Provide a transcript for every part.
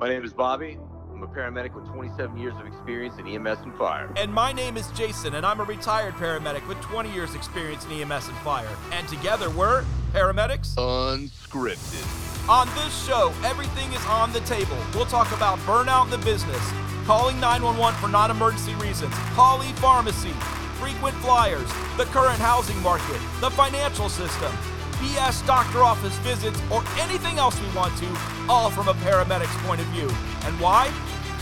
My name is Bobby. I'm a paramedic with 27 years of experience in EMS and fire. And my name is Jason, and I'm a retired paramedic with 20 years experience in EMS and fire. And together we're paramedics Unscripted. On this show, everything is on the table. We'll talk about burnout in the business, calling 911 for non emergency reasons, polypharmacy, frequent flyers, the current housing market, the financial system, BS doctor office visits, or anything else we want to, all from a paramedic's point of view. And why?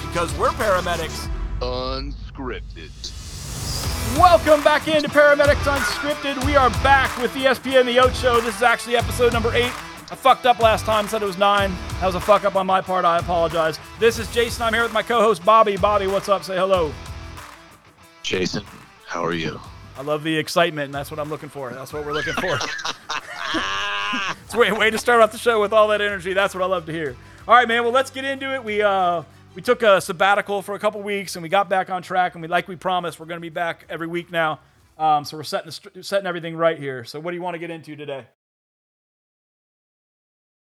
Because we're paramedics. Unscripted. Welcome back into Paramedics Unscripted. We are back with the ESPN The Oat Show. This is actually episode number eight. I fucked up last time, said it was nine. That was a fuck up on my part. I apologize. This is Jason. I'm here with my co host, Bobby. Bobby, what's up? Say hello. Jason, how are you? I love the excitement, and that's what I'm looking for. That's what we're looking for. it's way, way to start off the show with all that energy. That's what I love to hear. All right, man. Well, let's get into it. We uh we took a sabbatical for a couple weeks, and we got back on track. And we, like we promised, we're going to be back every week now. Um, so we're setting the, setting everything right here. So what do you want to get into today?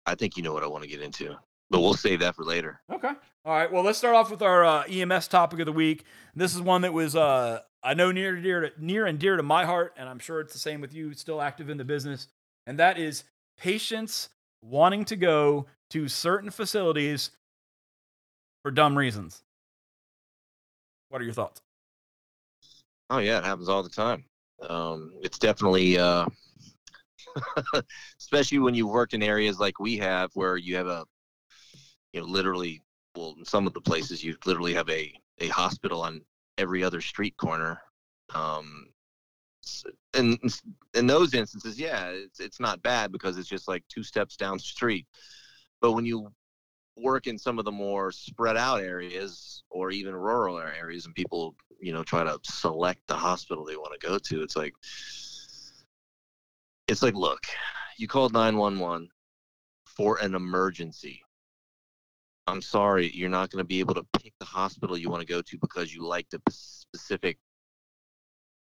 I think you know what I want to get into, but we'll save that for later. Okay. All right. Well, let's start off with our uh, EMS topic of the week. This is one that was uh, I know near dear to, near and dear to my heart, and I'm sure it's the same with you. Still active in the business, and that is patients wanting to go to certain facilities for dumb reasons. What are your thoughts? Oh yeah, it happens all the time. Um, it's definitely, uh, especially when you work in areas like we have, where you have a, you know, literally, well, in some of the places you literally have a a hospital on every other street corner. Um, and in those instances, yeah, it's it's not bad because it's just like two steps down the street. But when you work in some of the more spread out areas or even rural areas and people you know try to select the hospital they want to go to it's like it's like look you called 911 for an emergency i'm sorry you're not going to be able to pick the hospital you want to go to because you like the specific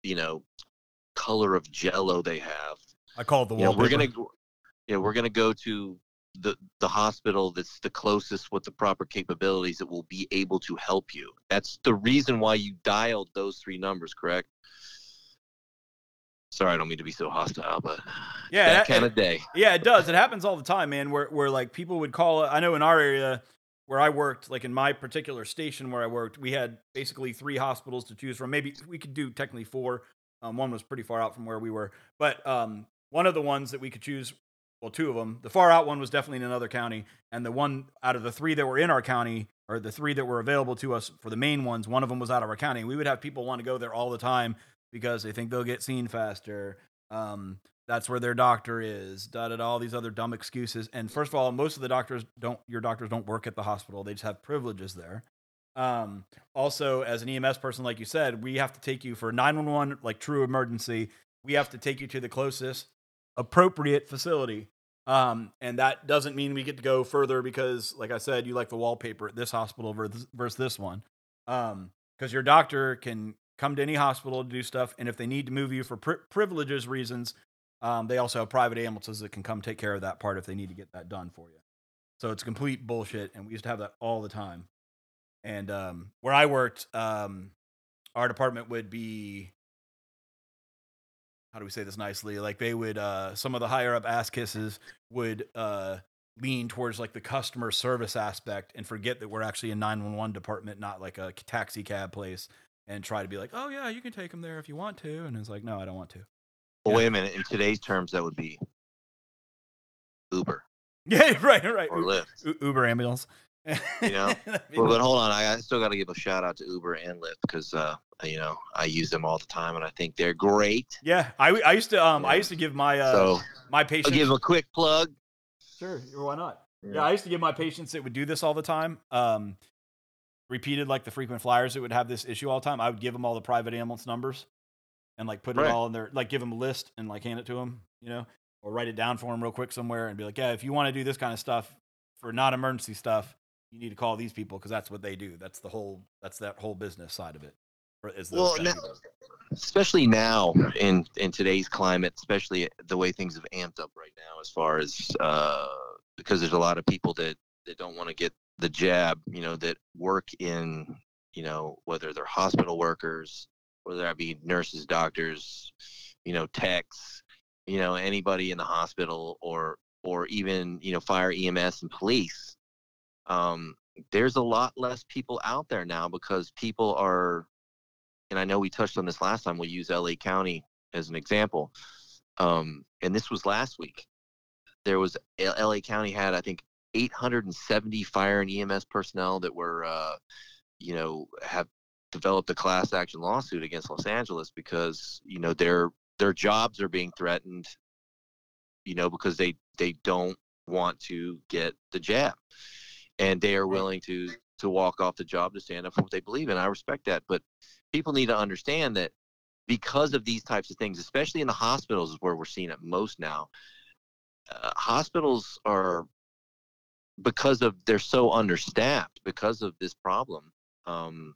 you know color of jello they have I call it the you know, we're gonna yeah we're gonna go to the the hospital that's the closest with the proper capabilities that will be able to help you that's the reason why you dialed those three numbers correct sorry i don't mean to be so hostile but Yeah, that that- kind of day Yeah, it does. It happens all the time, man. Where where like people would call. I know in our area where I worked, like in my particular station where I worked, we had basically three hospitals to choose from. Maybe we could do technically four. Um, one was pretty far out from where we were, but um, one of the ones that we could choose, well, two of them. The far out one was definitely in another county, and the one out of the three that were in our county, or the three that were available to us for the main ones, one of them was out of our county. We would have people want to go there all the time because they think they'll get seen faster. Um, that's where their doctor is. Da da. All these other dumb excuses. And first of all, most of the doctors don't. Your doctors don't work at the hospital. They just have privileges there. Um, also, as an EMS person, like you said, we have to take you for 911, like true emergency. We have to take you to the closest appropriate facility. Um, and that doesn't mean we get to go further because, like I said, you like the wallpaper at this hospital versus, this one. Um, because your doctor can come to any hospital to do stuff, and if they need to move you for pri- privileges reasons, um, they also have private ambulances that can come take care of that part if they need to get that done for you. So it's complete bullshit, and we used to have that all the time. And um, where I worked, um, our department would be how do we say this nicely? Like they would, uh, some of the higher up ass kisses would uh, lean towards like the customer service aspect and forget that we're actually a 911 department, not like a taxi cab place, and try to be like, oh yeah, you can take them there if you want to. And it's like, no, I don't want to. well Yeah. wait a minute in today's terms that would be uber Yeah, right, right. or lyft U- Uber ambulance. You know? well, but hold on I, I still got to give a shout out to uber and lyft because uh, you know i use them all the time and i think they're great. Yeah, I, I used to um I used to give my uh so my i'll patients give them a quick plug. Sure why not? Yeah. I used to give my patients that would do this all the time um repeated like the frequent flyers that would have this issue all the time. I would give them all the private ambulance numbers and like put Right. it all in their like give them a list and like hand it to them you know or write it down for them real quick somewhere and be like yeah if you want to do this kind of stuff for non emergency stuff you need to call these people because that's what they do that's the whole that's that whole business side of it is Well, now- especially now in in today's climate, especially the way things have amped up right now, as far as uh, because there's a lot of people that that don't want to get the jab, you know, that work in, you know, whether they're hospital workers, whether that be nurses, doctors, you know, techs, you know, anybody in the hospital or or even, you know, fire EMS and police. Um, there's a lot less people out there now because people are and I know we touched on this last time. We'll use LA County as an example. Um, and this was last week. There was LA County had, I think, 870 fire and EMS personnel that were, uh, you know, have developed a class action lawsuit against Los Angeles because you know their their jobs are being threatened. You know, because they they don't want to get the jab, and they are willing to to walk off the job to stand up for what they believe in. I respect that, but people need to understand that because of these types of things, especially in the hospitals, is where we're seeing it most now. Uh, hospitals are because of they're so understaffed because of this problem. Um,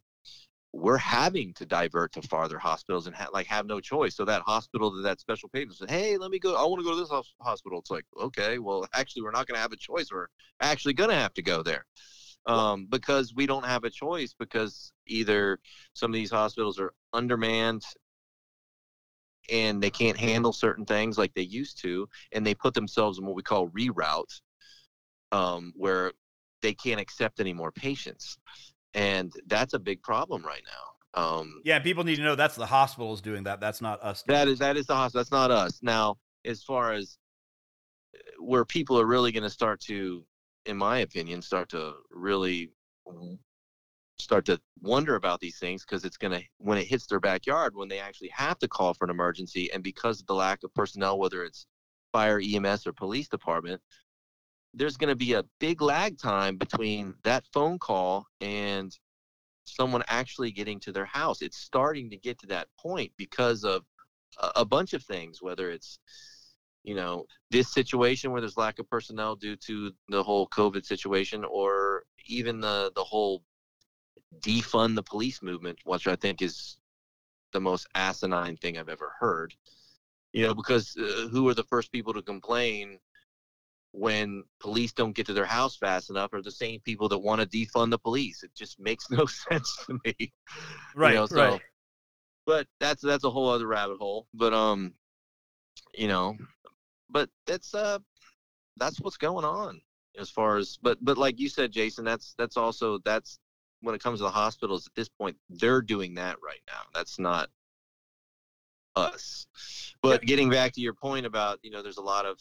we're having to divert to farther hospitals and ha- like have no choice. So that hospital that that special patient said, "Hey, let me go. I want to go to this hospital." It's like, okay, well, actually, we're not going to have a choice. We're actually going to have to go there um, because we don't have a choice because either some of these hospitals are undermanned and they can't handle certain things like they used to, and they put themselves in what we call reroute, um, where they can't accept any more patients, and that's a big problem right now. Um, yeah, people need to know that's the hospitals doing that. That's not us. That is that is the hospital. That's not us. Now, as far as uh, where people are really going to start to in my opinion, start to really start to wonder about these things because it's going to when it hits their backyard when they actually have to call for an emergency and because of the lack of personnel whether it's fire ems or police department there's going to be a big lag time between that phone call and someone actually getting to their house. It's starting to get to that point because of a, bunch of things whether it's you know this situation where there's lack of personnel due to the whole covid situation or even the the whole defund the police movement which i think is the most asinine thing i've ever heard. You know because uh, who are the first people to complain when police don't get to their house fast enough are the same people that want to defund the police. It just makes no sense to me right you know, so, right. but that's that's a whole other rabbit hole but um you know but that's uh that's what's going on as far as but but like you said jason that's that's also that's when it comes to the hospitals at this point they're doing that right now. That's not us. But yeah. getting back to your point about you know there's a lot of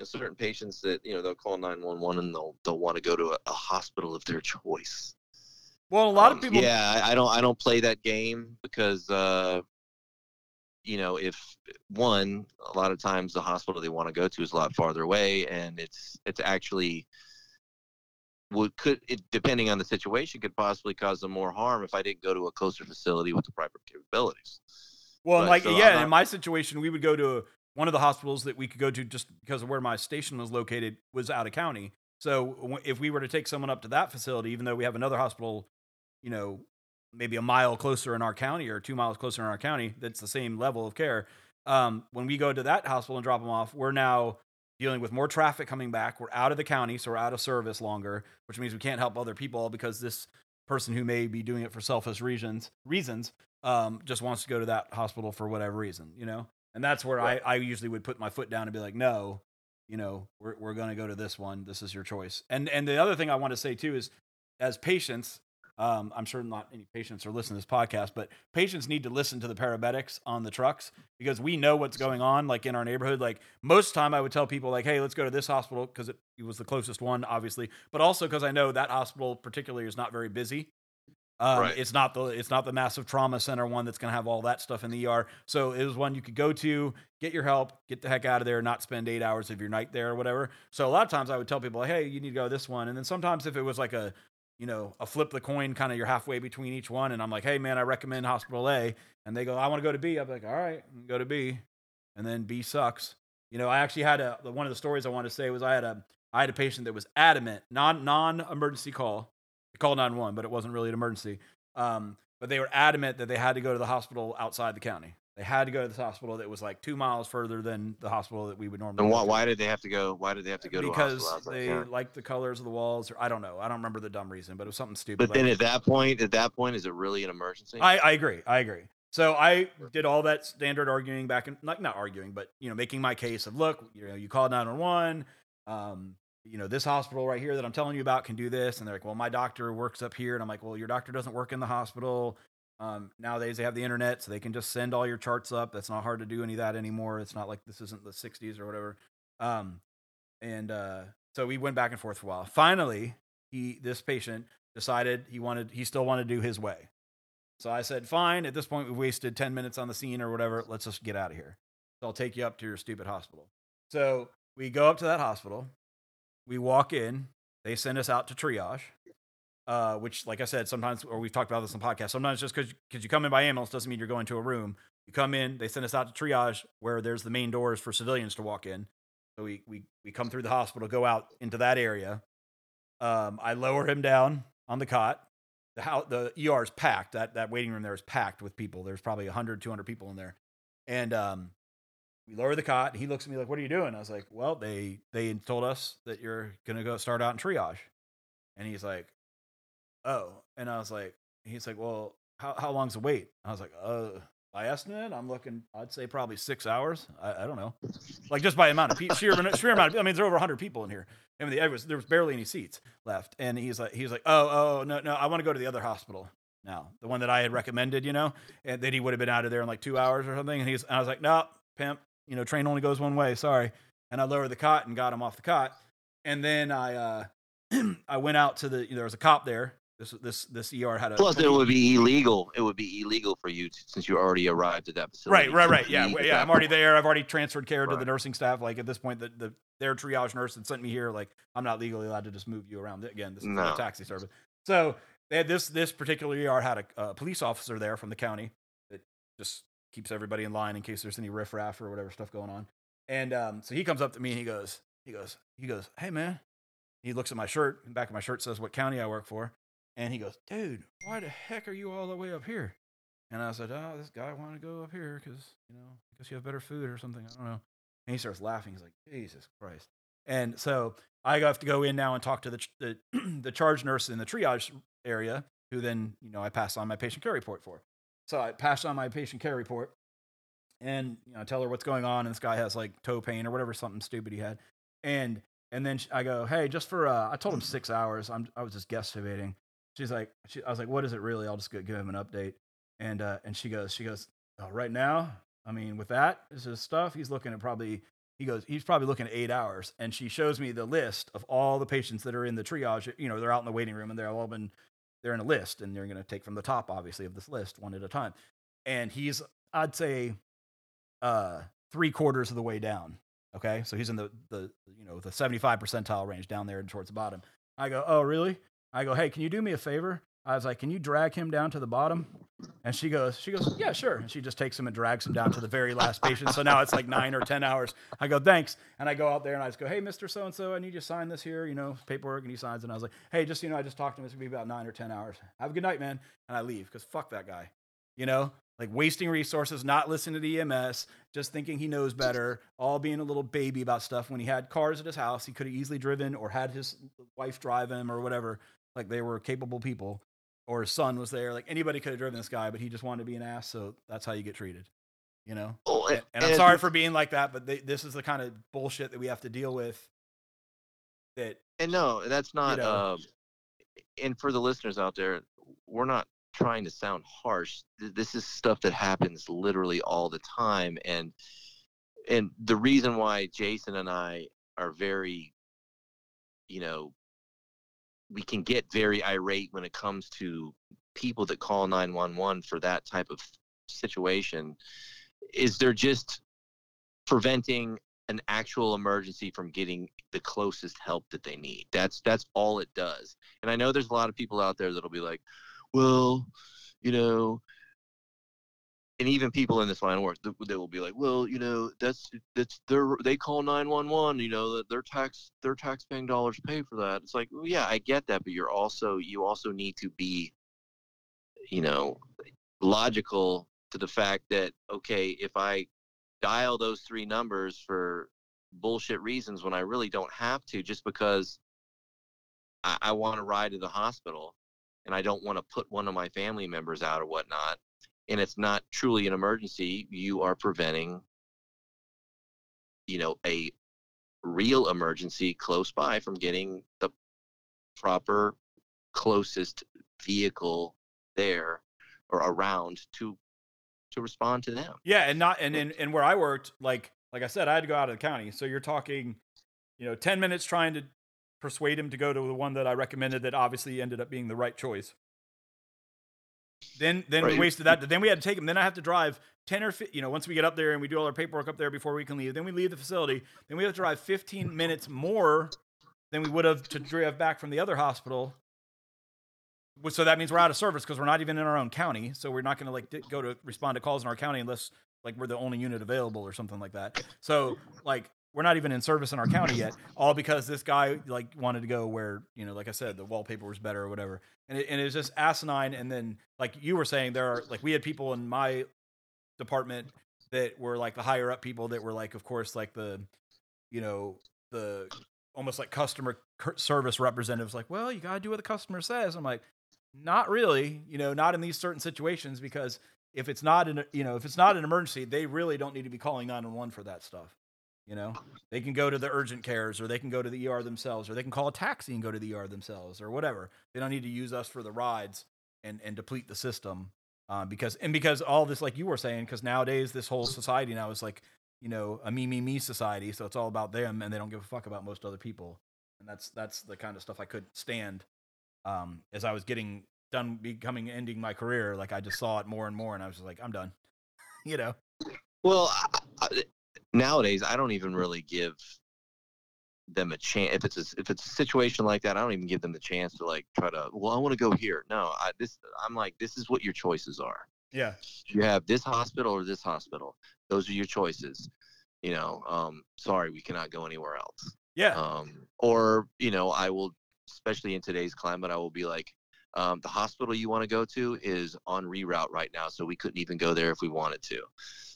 know, certain patients that you know they'll call 911 and they'll they'll want to go to a, a hospital of their choice well a lot um, of people yeah I, I, don't i don't play that game because uh you know, if one, a lot of times the hospital they want to go to is a lot farther away, and it's it's actually would could it, depending on the situation could possibly cause them more harm if I didn't go to a closer facility with the proper capabilities. Well, but, like so yeah, not, in my situation, we would go to one of the hospitals that we could go to just because of where my station was located was out of county. So if we were to take someone up to that facility, even though we have another hospital, you know, maybe a mile closer in our county or two miles closer in our county that's the same level of care um, when we go to that hospital and drop them off we're now dealing with more traffic coming back we're out of the county so we're out of service longer which means we can't help other people because this person who may be doing it for selfish reasons reasons um, just wants to go to that hospital for whatever reason you know and that's where right. I, I usually would put my foot down and be like no you know we're, we're going to go to this one this is your choice and and the other thing i want to say too is as patients um, I'm sure not any patients are listening to this podcast, but patients need to listen to the paramedics on the trucks because we know what's going on, like in our neighborhood. Like most time, I would tell people, like, "Hey, let's go to this hospital because it, it, was the closest one, obviously, but also because I know that hospital particularly is not very busy. Um, right. It's not the it's not the massive trauma center one that's going to have all that stuff in the ER. So it was one you could go to, get your help, get the heck out of there, not spend eight hours of your night there or whatever. So a lot of times I would tell people, hey, you need to go to this one. And then sometimes if it was like a you know, a flip the coin kind of you're halfway between each one. And I'm like, hey, man, I recommend Hospital A. And they go, I want to go to B. I'm like, all right, go to B. And then B sucks. You know, I actually had a, one of the stories I wanted to say was I had a, I had a patient that was adamant, non, non emergency call. They called 911, but it wasn't really an emergency. Um, but they were adamant that they had to go to the hospital outside the county. They had to go to this hospital that was like two miles further than the hospital that we would normally. And go why, why did they have to go? Why did they have to go because to outside they town? liked the colors of the walls, or I don't know. I don't remember the dumb reason, but it was something stupid. But like- then at that point, at that point, is it really an emergency? I, I agree. I agree. So I did all that standard arguing back and like not arguing, but you know, making my case of look, you know, you called 911. Um, you know, this hospital right here that I'm telling you about can do this. And they're like, well, my doctor works up here. And I'm like, well, your doctor doesn't work in the hospital. Um, nowadays they have the internet, so they can just send all your charts up. That's not hard to do any of that anymore. It's not like this isn't the 60s or whatever. Um, and uh, so we went back and forth for a while. Finally, he this patient decided he wanted he still wanted to do his way. So I said, fine. At this point, we've wasted 10 minutes on the scene or whatever. Let's just get out of here. So I'll take you up to your stupid hospital. So we go up to that hospital. We walk in. They send us out to triage, uh, which, like I said, sometimes, or we've talked about this on podcast, sometimes just because you come in by ambulance doesn't mean you're going to a room. You come in, they send us out to triage where there's the main doors for civilians to walk in. So we, we, we come through the hospital, go out into that area. Um, I lower him down on the cot the how the ER is packed. That that waiting room there is packed with people. There's probably 100, 200 people in there. And um, we lower the cot. And he looks at me like, "What are you doing?" I was like, "Well, they they told us that you're gonna go start out in triage." And he's like, "Oh," and I was like, "He's like, well, how how long's the wait?" I was like, "Uh." By estimate, I'm looking. I'd say probably six hours. I, I don't know, like just by amount of people, sheer, sheer amount. Of, I mean, there's over 100 people in here. I mean, there was there was barely any seats left, and he's like, he's like, oh, oh, no, no, I want to go to the other hospital now, the one that I had recommended, you know, and then he would have been out of there in like two hours or something. And he's, and I was like, no, pimp, you know, train only goes one way. Sorry, and I lowered the cot and got him off the cot, and then I, uh, I went out to the. There was a cop there. This this this ER had a Plus, it would be illegal. It would be illegal for you to, since you already arrived at that facility. Right, right, right. Yeah, yeah. I'm already there. I've already transferred care to the nursing staff. Like at this point, the, the their triage nurse had sent me here. Like I'm not legally allowed to just move you around. Again, this is not No. a taxi service. So they had this this particular ER had a, a police officer there from the county that just keeps everybody in line in case there's any riffraff or whatever stuff going on. And um, so he comes up to me and he goes, he goes, he goes, hey man. He looks at my shirt. The back of my shirt says what county I work for. And he goes, dude, why the heck are you all the way up here? And I said, oh, this guy wanted to go up here because, you know, I guess you have better food or something. I don't know. And he starts laughing. He's like, Jesus Christ. And so I have to go in now and talk to the, the, the charge nurse in the triage area, who then, you know, I pass on my patient care report for. So I pass on my patient care report and, you know, I tell her what's going on. And this guy has like toe pain or whatever, something stupid he had. And, and then I go, hey, just for, uh, I told him six hours. I'm, I was just guesstimating. She's like, she, I was like, what is it really? I'll just go give him an update. And, uh, and she goes, she goes, oh, right now, I mean, with that, this is stuff, he's looking at probably, he goes, he's probably looking at eight hours. And she shows me the list of all the patients that are in the triage. You know, they're out in the waiting room and they're all been, they're in a list and they're going to take from the top, obviously, of this list one at a time. And he's, I'd say, uh, three quarters of the way down. Okay. So he's in the, the, you know, the 75 percentile range down there and towards the bottom. I go, oh, really? I go, hey, can you do me a favor? I was like, can you drag him down to the bottom? And she goes, she goes, yeah, sure. And she just takes him and drags him down to the very last patient. So now it's like nine or 10 hours. I go, thanks. And I go out there and I just go, hey, Mr. So-and-so, I need you to sign this here, you know, paperwork. And he signs. And I was like, hey, just, you know, I just talked to him. It's gonna be about nine or 10 hours. Have a good night, man. And I leave because fuck that guy, you know, like wasting resources, not listening to the EMS, just thinking he knows better, all being a little baby about stuff. When he had cars at his house, he could have easily driven or had his wife drive him or whatever. Like they were capable people or his son was there. Like anybody could have driven this guy, but he just wanted to be an ass. So that's how you get treated, you know? Well, And, and I'm as sorry for being like that, but they, this is the kind of bullshit that we have to deal with. That And no, that's not. know. um, and for the listeners out there, we're not trying to sound harsh. This is stuff that happens literally all the time, and and the reason why Jason and I are very, you know, we can get very irate when it comes to people that call 911 for that type of situation is they're just preventing an actual emergency from getting the closest help that they need. That's that's all it does. And I know there's a lot of people out there that'll be like, well, you know, and even people in this line of work, they will be like, well, you know, that's that's their they call 911, you know, their tax their tax-paying dollars pay for that. It's like, well, yeah, I get that, but you're also you also need to be, you know, logical to the fact that okay, if I dial those three numbers for bullshit reasons when I really don't have to, just because I, I want to ride to the hospital and I don't want to put one of my family members out or whatnot, and it's not truly an emergency, you are preventing, you know, a real emergency close by from getting the proper closest vehicle there or around to to respond to them. Yeah, and not and and, and where I worked, like like I said, I had to go out of the county. So you're talking, you know, ten minutes trying to persuade him to go to the one that I recommended that obviously ended up being the right choice. Then then Right. we wasted that. Then we had to take him. Then I have to drive ten or 15, you know once we get up there and we do all our paperwork up there before we can leave. Then we leave the facility. Then we have to drive fifteen minutes more than we would have to drive back from the other hospital. So that means we're out of service because we're not even in our own county. So we're not going to like go to respond to calls in our county unless like we're the only unit available or something like that. So like we're not even in service in our county yet, all because this guy like wanted to go where you know, like I said, the wallpaper was better or whatever, and it, and it's just asinine. And then like you were saying, there are like we had people in my department that were like the higher up people that were like, of course, like the you know the almost like customer service representatives, like, well, you gotta do what the customer says. I'm like, not really, you know, not in these certain situations because if it's not an you know if it's not an emergency, they really don't need to be calling 911 for that stuff. You know, they can go to the urgent cares or they can go to the ER themselves or they can call a taxi and go to the ER themselves or whatever. They don't need to use us for the rides and, and deplete the system. Uh, because and because all this, like you were saying, because nowadays this whole society now is like, you know, a me me me society. So it's all about them and they don't give a fuck about most other people. And that's that's the kind of stuff I couldn't stand. Um, as I was getting done becoming ending my career, like I just saw it more and more, and I was just like, I'm done. you know. Well, I, nowadays I don't even really give them a chance. If it's a, if it's a situation like that, I don't even give them the chance to like try to. Well, I want to go here. No, I this I'm like this is what your choices are. Yeah. You have this hospital or this hospital. Those are your choices. You know, um, sorry, we cannot go anywhere else. Yeah. Um, or you know, I will, especially in today's climate, I will be like, um, the hospital you want to go to is on reroute right now, so we couldn't even go there if we wanted to.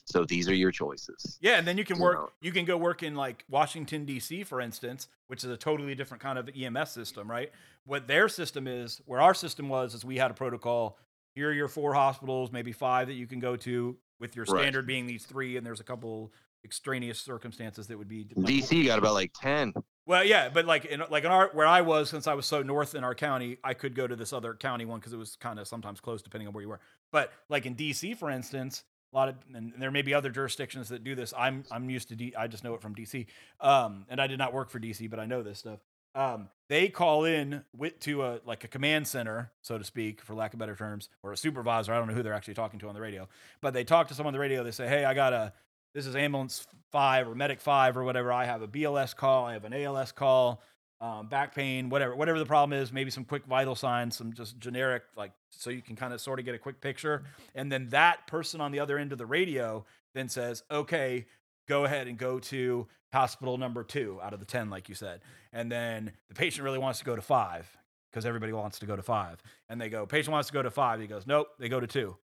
So these are your choices. Yeah, and then you can you work. know. You can go work in like Washington D.C., for instance, which is a totally different kind of EMS system, right? What their system is, where our system was, is we had a protocol. Here are your four hospitals, maybe five that you can go to, with your Right. standard being these three, and there's a couple extraneous circumstances that would be. DC got about like ten. Well, yeah, but like in like in our where I was, since I was so north in our county, I could go to this other county one because it was kind of sometimes close depending on where you were. But like in DC, for instance, a lot of and there may be other jurisdictions that do this. I'm I'm used to D. I just know it from DC, um, and I did not work for DC, but I know this stuff. Um, they call in with to a like a command center, so to speak, for lack of better terms, or a supervisor. I don't know who they're actually talking to on the radio, but they talk to someone on the radio. They say, "Hey, I got a this is ambulance five or medic five or whatever. I have a BLS call, I have an ALS call, um, back pain, whatever, whatever the problem is. Maybe some quick vital signs, some just generic, like so you can kind of sort of get a quick picture. And then that person on the other end of the radio then says, "Okay, go ahead and go to hospital number two out of the ten, like you said." And then the patient really wants to go to five because everybody wants to go to five, and they go, "Patient wants to go to five. He goes, "Nope." They go to two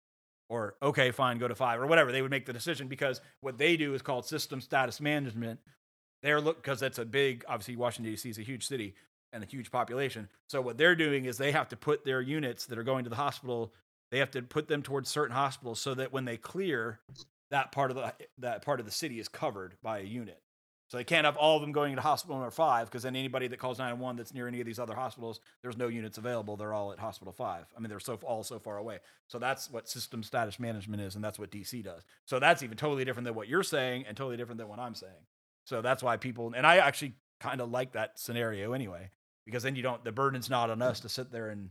or okay, fine, go to five or whatever. They would make the decision because what they do is called system status management. They're look because that's a big, obviously Washington D.C. is a huge city and a huge population. So what they're doing is they have to put their units that are going to the hospital, they have to put them towards certain hospitals so that when they clear, that part of the that part of the city is covered by a unit. So they can't have all of them going to hospital number five because then anybody that calls 911 that's near any of these other hospitals, there's no units available. They're all at hospital five. I mean, they're so all so far away. So that's what system status management is, and that's what DC does. So that's even totally different than what you're saying, and totally different than what I'm saying. So that's why people, and I actually kind of like that scenario anyway, because then you don't, the burden's not on us mm. to sit there and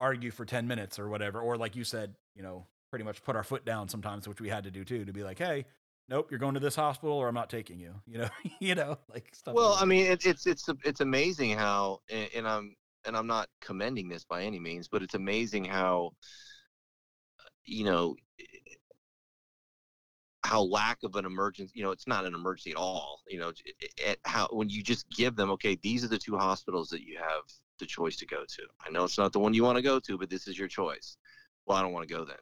argue for 10 minutes or whatever. Or like you said, you know, pretty much put our foot down sometimes, which we had to do too, to be like, hey, nope, you're going to this hospital or I'm not taking you, you know, you know, like stuff. Well, like I mean, it, it's it's it's amazing how, and, and I'm and I'm not commending this by any means, but it's amazing how, you know, how lack of an emergency, you know, it's not an emergency at all. You know, it, it, how when you just give them, okay, these are the two hospitals that you have the choice to go to. I know it's not the one you want to go to, but this is your choice. Well, I don't want to go then.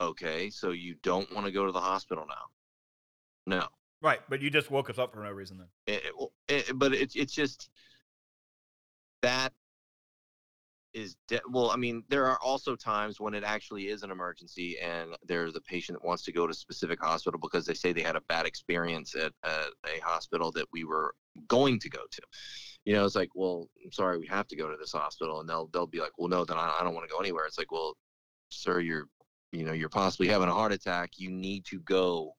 Okay, so you don't want to go to the hospital now? No. Right, but you just woke us up for no reason then. It, it, it, but it's it's just that is de- well. I mean, there are also times when it actually is an emergency, and there's a patient that wants to go to a specific hospital because they say they had a bad experience at, a hospital that we were going to go to. You know, it's like, well, I'm sorry, we have to go to this hospital, and they'll they'll be like, well, no, then I, I don't want to go anywhere. It's like, well, sir, you're you know you're possibly having a heart attack. You need to go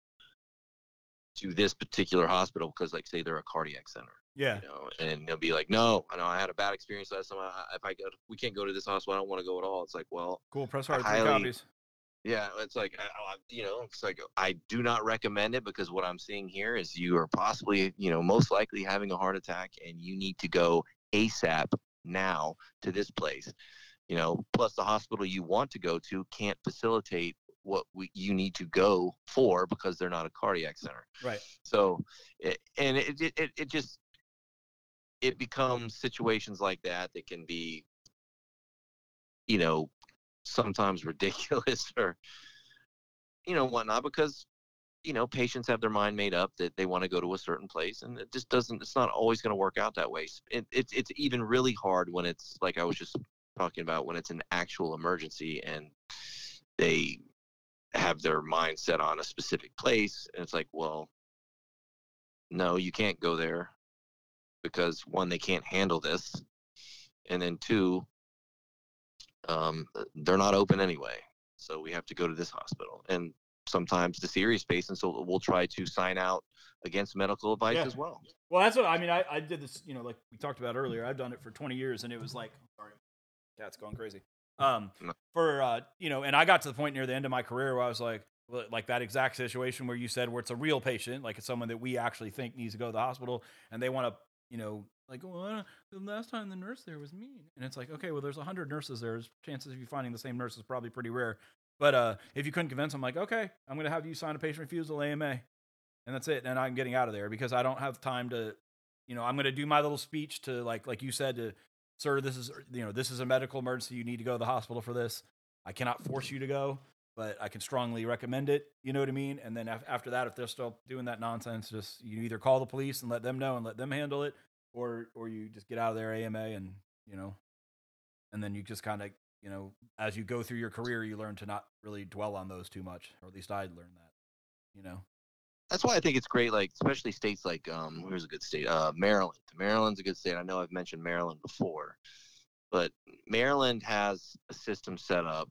to this particular hospital because, like, say they're a cardiac center. Yeah. You know, and they'll be like, "No, I know I had a bad experience last time. I, if I go, we can't go to this hospital. I don't want to go at all." It's like, well, Cool. Press hard. Highly- copies. yeah, it's like, I, I, you know, it's like I do not recommend it because what I'm seeing here is you are possibly, you know, most likely having a heart attack, and you need to go ASAP now to this place. You know, plus the hospital you want to go to can't facilitate what we, you need to go for because they're not a cardiac center. Right. So, it, and it, it, it just, it becomes situations like that that can be, you know, sometimes ridiculous or, you know, whatnot because, you know, patients have their mind made up that they want to go to a certain place and it just doesn't, it's not always going to work out that way. It, it's, it's even really hard when it's like I was just talking about when it's an actual emergency and they have their mind set on a specific place and it's like well no you can't go there because one they can't handle this and then two um, they're not open anyway so we have to go to this hospital and sometimes the serious patients will, will try to sign out against medical advice Yeah. as well Well, that's what I mean. I, I did this, you know, like we talked about earlier. I've done it for 20 years, and it was like, sorry, cat's going crazy. Um, No. for uh, you know, and I got to the point near the end of my career where I was like, like that exact situation where you said where it's a real patient, like it's someone that we actually think needs to go to the hospital, and they want to, you know, like, well, the last time the nurse there was mean, and it's like, okay, well, there's 100 nurses there. There's chances of you finding the same nurse is probably pretty rare. But uh, if you couldn't convince them, like, okay, I'm going to have you sign a patient refusal AMA, and that's it. And I'm getting out of there because I don't have time to, you know, I'm going to do my little speech to like, like you said, to sir, this is, you know, this is a medical emergency. You need to go to the hospital for this. I cannot force you to go, but I can strongly recommend it. You know what I mean? And then af- after that, if they're still doing that nonsense, just you either call the police and let them know and let them handle it, or or you just get out of there AMA and you know, and then you just kind of you know, as you go through your career, you learn to not really dwell on those too much, or at least I learned that. You know. that's why I think it's great. Like especially states like um, where's a good state? Uh, Maryland. Maryland's a good state. I know I've mentioned Maryland before, but Maryland has a system set up.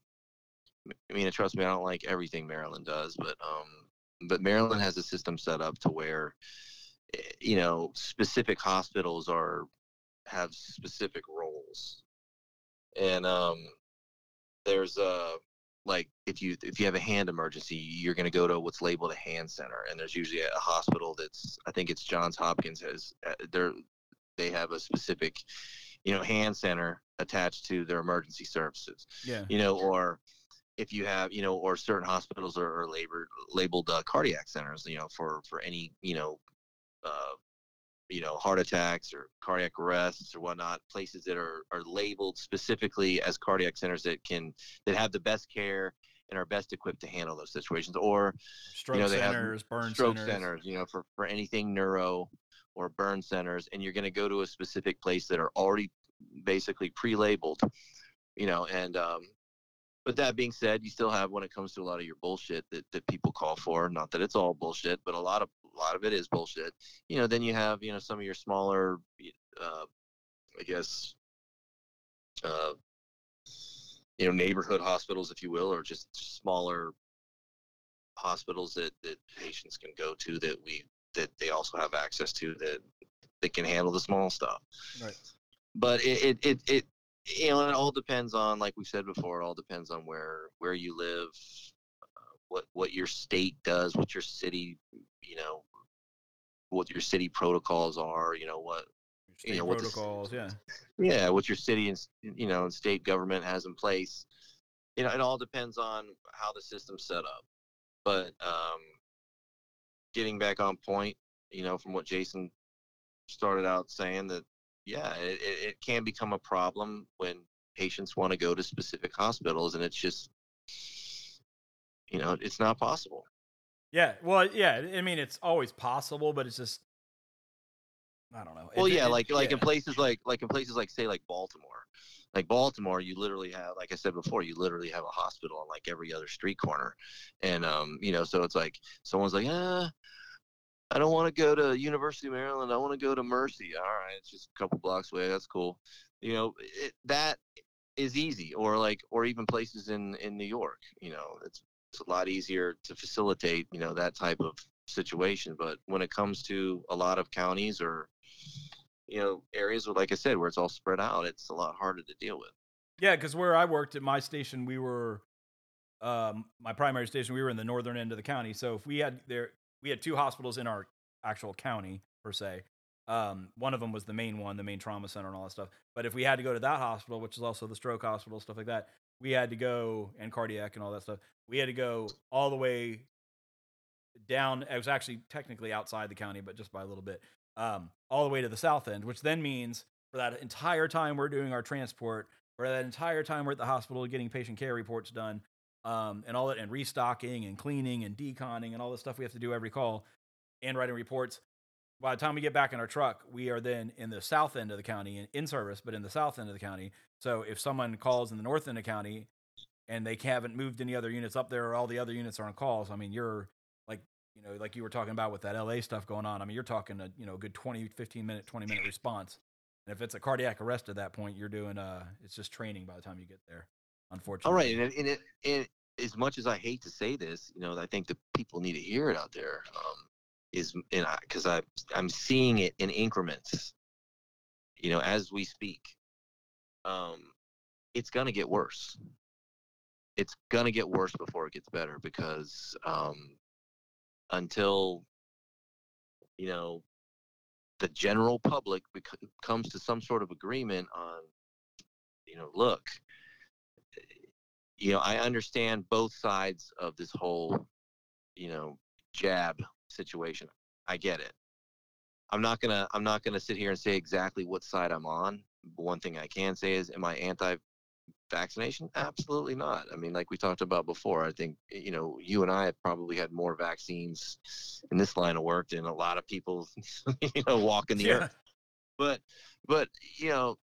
I mean, trust me, I don't like everything Maryland does, but um, but Maryland has a system set up to where, eh, you know, specific hospitals are have specific roles, and um, there's a like if you if you have a hand emergency, you're going to go to what's labeled a hand center, and there's usually a hospital that's I think it's Johns Hopkins has uh, they're they have a specific you know hand center attached to their emergency services, Yeah. you know, or if you have you know or certain hospitals are, are labeled labeled uh, cardiac centers, you know, for for any you know. Uh, you know, heart attacks or cardiac arrests or whatnot, places that are, are labeled specifically as cardiac centers that can that have the best care and are best equipped to handle those situations, or Stroke know, they have centers, burn stroke centers. centers, you know, for, for anything neuro or burn centers, and you're going to go to a specific place that are already basically pre-labeled, you know, and um, but that being said, you still have when it comes to a lot of your bullshit that, that people call for. Not that it's all bullshit, but a lot of a lot of it is bullshit. You know, then you have you know some of your smaller, uh, I guess, uh, you know, neighborhood hospitals, if you will, or just smaller hospitals that that patients can go to that we that they also have access to that that can handle the small stuff Right. but it it, it, it you know it all depends on like we said before it all depends on where where you live uh, what what your state does what your city you know what your city protocols are you know what you know, what the protocols. Yeah. yeah what your city and you know and state government has in place you know it all depends on how the system's set up but um getting back on point you know from what jason started out saying that yeah it, it, can become a problem when patients want to go to specific hospitals and it's just You know, it's not possible. Yeah, well, yeah. I mean, it's always possible, but it's just I don't know. Well, It- yeah, it- like like in places like like in places like say like Baltimore. Like Baltimore, you literally have, like I said before, you literally have a hospital on like every other street corner, and um, you know, so it's like someone's like, ah, I don't want to go to University of Maryland. I want to go to Mercy. All right, it's just a couple blocks away. That's cool. You know, it, that is easy. Or like, or even places in in New York. You know, it's it's a lot easier to facilitate. You know, that type of situation. But when it comes to a lot of counties or you know areas where, like I said, where it's all spread out, it's a lot harder to deal with. Yeah, because where I worked at my station, we were um, my primary station. We were in the northern end of the county, so if we had there, we had two hospitals in our actual county per se. Um, one of them was the main one, the main trauma center, and all that stuff. But if we had to go to that hospital, which is also the stroke hospital, stuff like that, we had to go and cardiac and all that stuff. We had to go all the way down. It was actually technically outside the county, but just by a little bit, um, all the way to the south end, which then means for that entire time we're doing our transport, for that entire time we're at the hospital getting patient care reports done, um, and all that, and restocking and cleaning and deconning and all the stuff we have to do every call, and writing reports. By the time we get back in our truck, we are then in the south end of the county in, in service, but in the south end of the county. So if someone calls in the north end of the county and they haven't moved any other units up there, or all the other units are on calls, I mean, you're like, you know, like you were talking about with that LA stuff going on. I mean, you're talking a, you know, a good 20, 15 minute, 20 minute response. And if it's a cardiac arrest at that point, you're doing, uh, it's just training by the time you get there, unfortunately. All right, and, and, it, and as much as I hate to say this, you know, I think the people need to hear it out there. Um, is and because I I'm seeing it in increments, you know, as we speak. Um, it's gonna get worse. It's gonna get worse before it gets better because um, until you know the general public bec- comes to some sort of agreement on, you know, look, you know, I understand both sides of this whole, you know, jab situation. I get it. I'm not gonna I'm not gonna sit here and say exactly what side I'm on. But one thing I can say is, am I anti-vaccination? Absolutely not. I mean, like we talked about before, I think you know you and I have probably had more vaccines in this line of work than a lot of people, you know, walking the Yeah. earth. But but you know,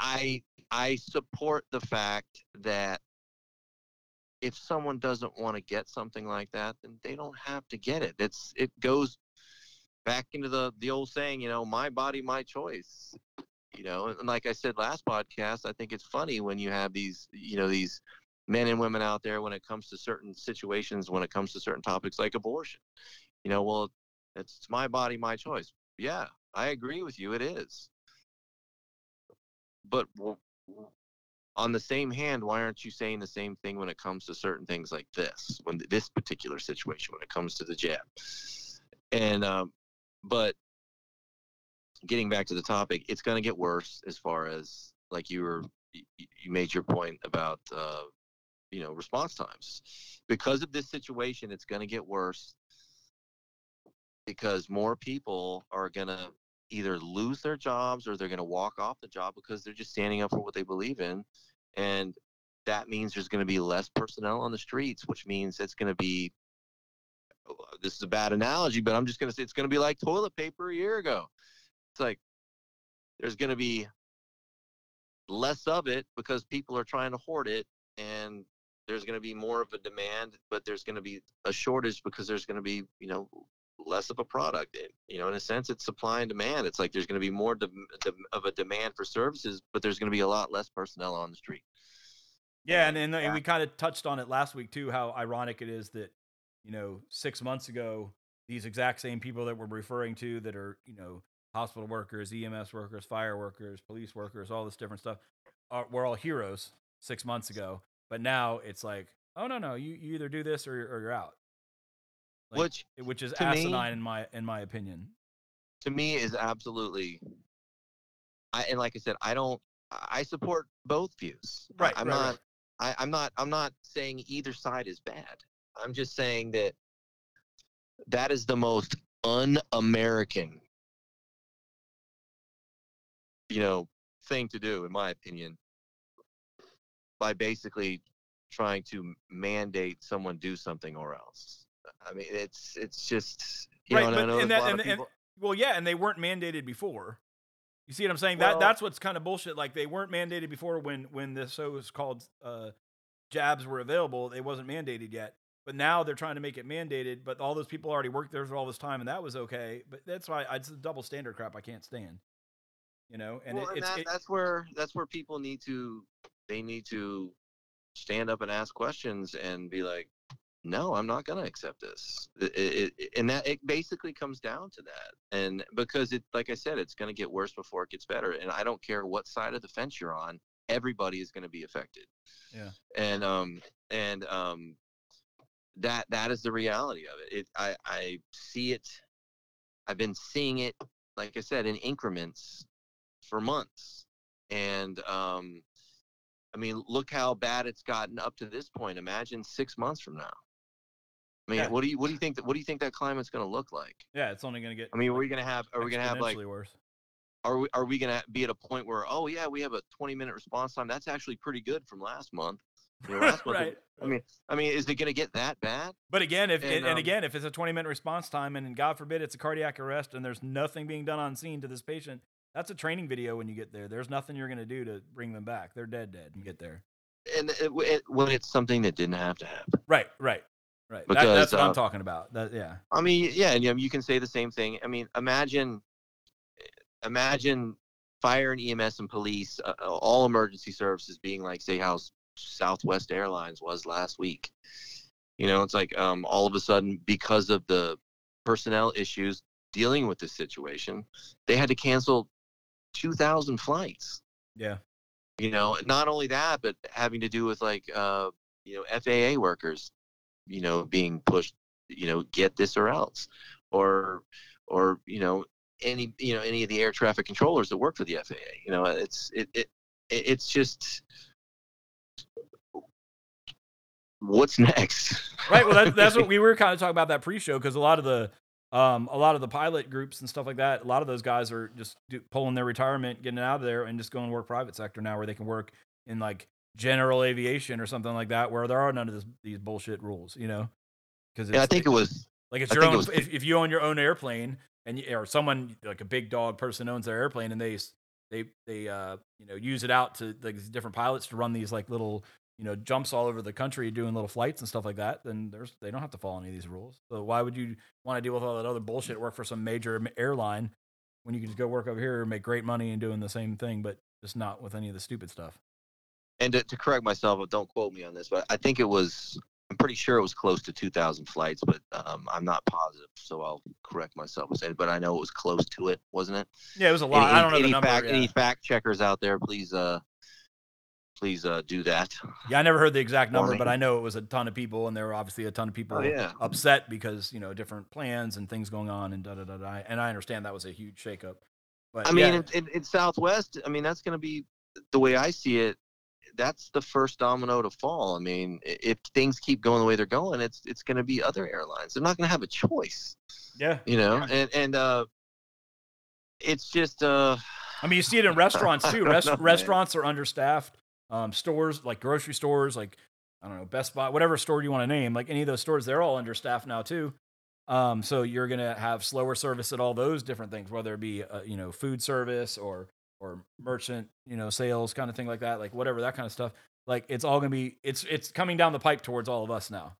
I I support the fact that if someone doesn't want to get something like that, then they don't have to get it. It's it goes back into the the old saying, you know, my body, my choice. You know, and like I said last podcast, I think it's funny when you have these, you know, these men and women out there when it comes to certain situations, when it comes to certain topics like abortion. You know, well, it's my body, my choice. Yeah, I agree with you. It is. But on the same hand, why aren't you saying the same thing when it comes to certain things like this, when this particular situation, when it comes to the jab? And, um, but getting back to the topic, it's going to get worse as far as like you were, you made your point about, uh, you know, response times. Because of this situation, it's going to get worse because more people are going to either lose their jobs or they're going to walk off the job because they're just standing up for what they believe in and that means there's going to be less personnel on the streets which means it's going to be oh, uh, this is a bad analogy but i'm just going to say it's going to be like toilet paper a year ago. It's like there's going to be less of it because people are trying to hoard it and there's going to be more of a demand but there's going to be a shortage because there's going to be you know less of a product It- you know in a sense it's supply and demand it's like there's going to be more de- de- of a demand for services but there's going to be a lot less personnel on the street Yeah, and, and, and we kind of touched on it last week too. How ironic it is that you know six months ago these exact same people that we're referring to that are you know hospital workers, EMS workers, fire workers, police workers, all this different stuff, are, were all heroes six months ago. But now it's like, oh no no, you, you either do this or, or you're out. Like, which which is to me- asinine in my in my opinion. to me is absolutely I and like I said, I don't I support both views. Right, I'm right, not right. I, I'm not I'm not saying either side is bad. I'm just saying that that is the most un-American you know thing to do in my opinion by basically trying to mandate someone do something or else. I mean, it's it's just you Right, know, I but- and that- a and- of and- Well, yeah, and they weren't mandated before. You see what I'm saying? Well- that that's what's kind of bullshit. Like they weren't mandated before when when the so-called uh, jabs were available. It wasn't mandated yet, but now they're trying to make it mandated. But all those people already worked there for all this time, and that was okay. But that's why it's the double standard crap I can't stand. You know, and well, it, and it's that, it- that's where that's where people need to they need to stand up and ask questions and be like, no, I'm not going to accept this. It, it, it- and that it basically comes down to that. And because it, like I said, it's going to get worse before it gets better. And I don't care what side of the fence you're on, everybody is going to be affected. Yeah. And um and um that that is the reality of it. It I I see it. I've been seeing it, like I said, in increments for months. And um, I mean, look how bad it's gotten up to this point. Imagine six months from now. I mean, Yeah. what do you what do you think that what do you think that climate's going to look like? yeah, it's only going to get. I mean, are we going to have are we going to have like worse? are we are we going to be at a point where oh yeah we have a 20 minute response time that's actually pretty good from last month. You know, last month right. I mean, I mean, is it going to get that bad? But again, if And, and, and um, again, if it's a 20 minute response time, and God forbid it's a cardiac arrest, and there's nothing being done on scene to this patient, that's a training video when you get there. There's nothing you're going to do to bring them back. They're dead, dead. You get there. And it, it, when it's something that didn't have to happen. Right, right, right. That- that's what uh, I'm talking about. That, yeah, I mean, yeah, and you, know, you can say the same thing. I mean, imagine, imagine fire and EMS and police, uh, uh, all emergency services being like, say, how Southwest Airlines was last week. You know, it's like um, all of a sudden, because of the personnel issues dealing with this situation, they had to cancel 2,000 flights. yeah, You know, not only that, but having to do with like, uh, you know, FAA workers, you know, being pushed, you know, get this or else, or, or you know, any, you know, any of the air traffic controllers that work for the FAA. You know, it's it it it- it's just what's next. right. Well, that, that's what we were kind of talking about that pre-show because a lot of the um, a lot of the pilot groups and stuff like that, a lot of those guys are just do, pulling their retirement, getting out of there, and just going to work private sector now, where they can work in like general aviation or something like that, where there are none of this, these bullshit rules, you know? Because I think it was Like it's I your think it own. was- if, if you own your own airplane and you, or someone like a big dog person owns their airplane and they they they uh you know use it out to like different pilots to run these like little you know jumps all over the country doing little flights and stuff like that. Then there's they don't have to follow any of these rules. So why would you want to deal with all that other bullshit? Work for some major airline when you can just go work over here and make great money and doing the same thing, but just not with any of the stupid stuff. And to, to correct myself, don't quote me on this, but I think it was. I'm pretty sure it was close to 2,000 flights, but um, I'm not positive, so I'll correct myself and. But I know it was close to it, wasn't it? Yeah, it was a lot. Any, I don't know any the number. fact, yeah. any fact checkers out there, please, uh, please uh, do that. Yeah, I never heard the exact number, but I know it was a ton of people, and there were obviously a ton of people Oh yeah, upset because you know different plans and things going on, and da da da da. And I understand that was a huge shakeup. But I mean, yeah, in, in, in Southwest, I mean, that's going to be the way I see it. That's the first domino to fall. I mean, if things keep going the way they're going, it's it's going to be other airlines. They're not going to have a choice, yeah. you know. And and uh, it's just uh, I mean, you see it in restaurants too. Rest- know, man. restaurants are understaffed. Um, stores like grocery stores, like I don't know, Best Buy, whatever store you want to name, like any of those stores, they're all understaffed now too. Um, so you're gonna have slower service at all those different things, whether it be uh, you know food service or or merchant you know sales kind of thing like that, like whatever that kind of stuff. Like it's all gonna be it's it's coming down the pipe towards all of us now.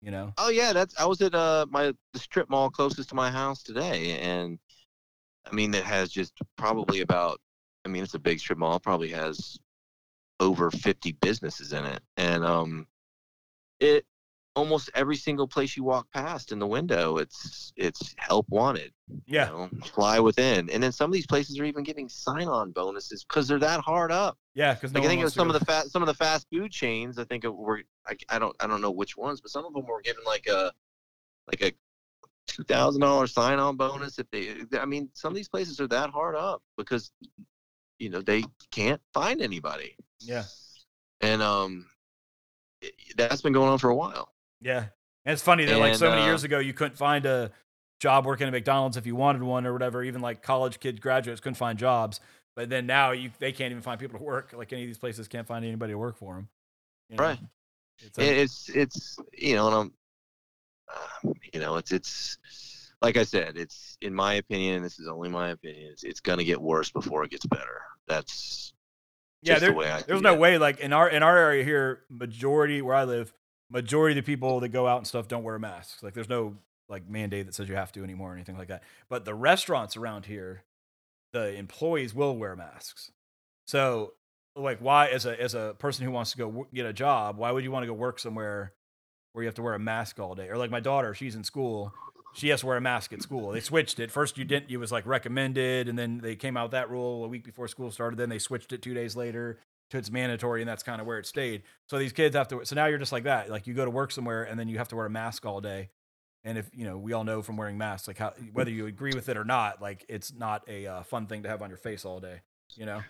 You know, oh yeah, that's I was at uh my the strip mall closest to my house today, and I mean, it has just probably about. I mean, it's a big strip mall. Probably has over 50 businesses in it and um it almost every single place you walk past in the window it's it's help wanted you yeah, know, fly within. And then some of these places are even giving sign-on bonuses because they're that hard up. Yeah, because no like i think it was some go- of the fast some of the fast food chains i think it were I, I don't i don't know which ones but some of them were given like a like a two thousand dollar sign-on bonus if they i mean some of these places are that hard up because you know they can't find anybody. Yeah. and um that's been going on for a while Yeah. And it's funny that like so And, many uh, years ago you couldn't find a job working at McDonald's if you wanted one or whatever. Even like college kids, graduates couldn't find jobs. But then now you they can't even find people to work. Like any of these places can't find anybody to work for them. Right. It's, a, it's it's you know and I'm uh, you know it's it's like I said it's in my opinion and this is only my opinion it's, it's gonna get worse before it gets better that's yeah, there, the way I there's no it. way. Like in our in our area here, majority where I live, majority of the people that go out and stuff don't wear masks. Like there's no like mandate that says you have to anymore or anything like that. But the restaurants around here, the employees will wear masks. So like why as a as a person who wants to go w- get a job, why would you want to go work somewhere where you have to wear a mask all day? Or like my daughter, she's in school. She has to wear a mask at school. They switched it. First, you didn't. It was like recommended, and then they came out with that rule a week before school started. Then they switched it two days later to it's mandatory, and that's kind of where it stayed. So these kids have to. So now you're just like that. Like you go to work somewhere, and then you have to wear a mask all day. And if you know, we all know from wearing masks, like how whether you agree with it or not, like it's not a uh, fun thing to have on your face all day. You know.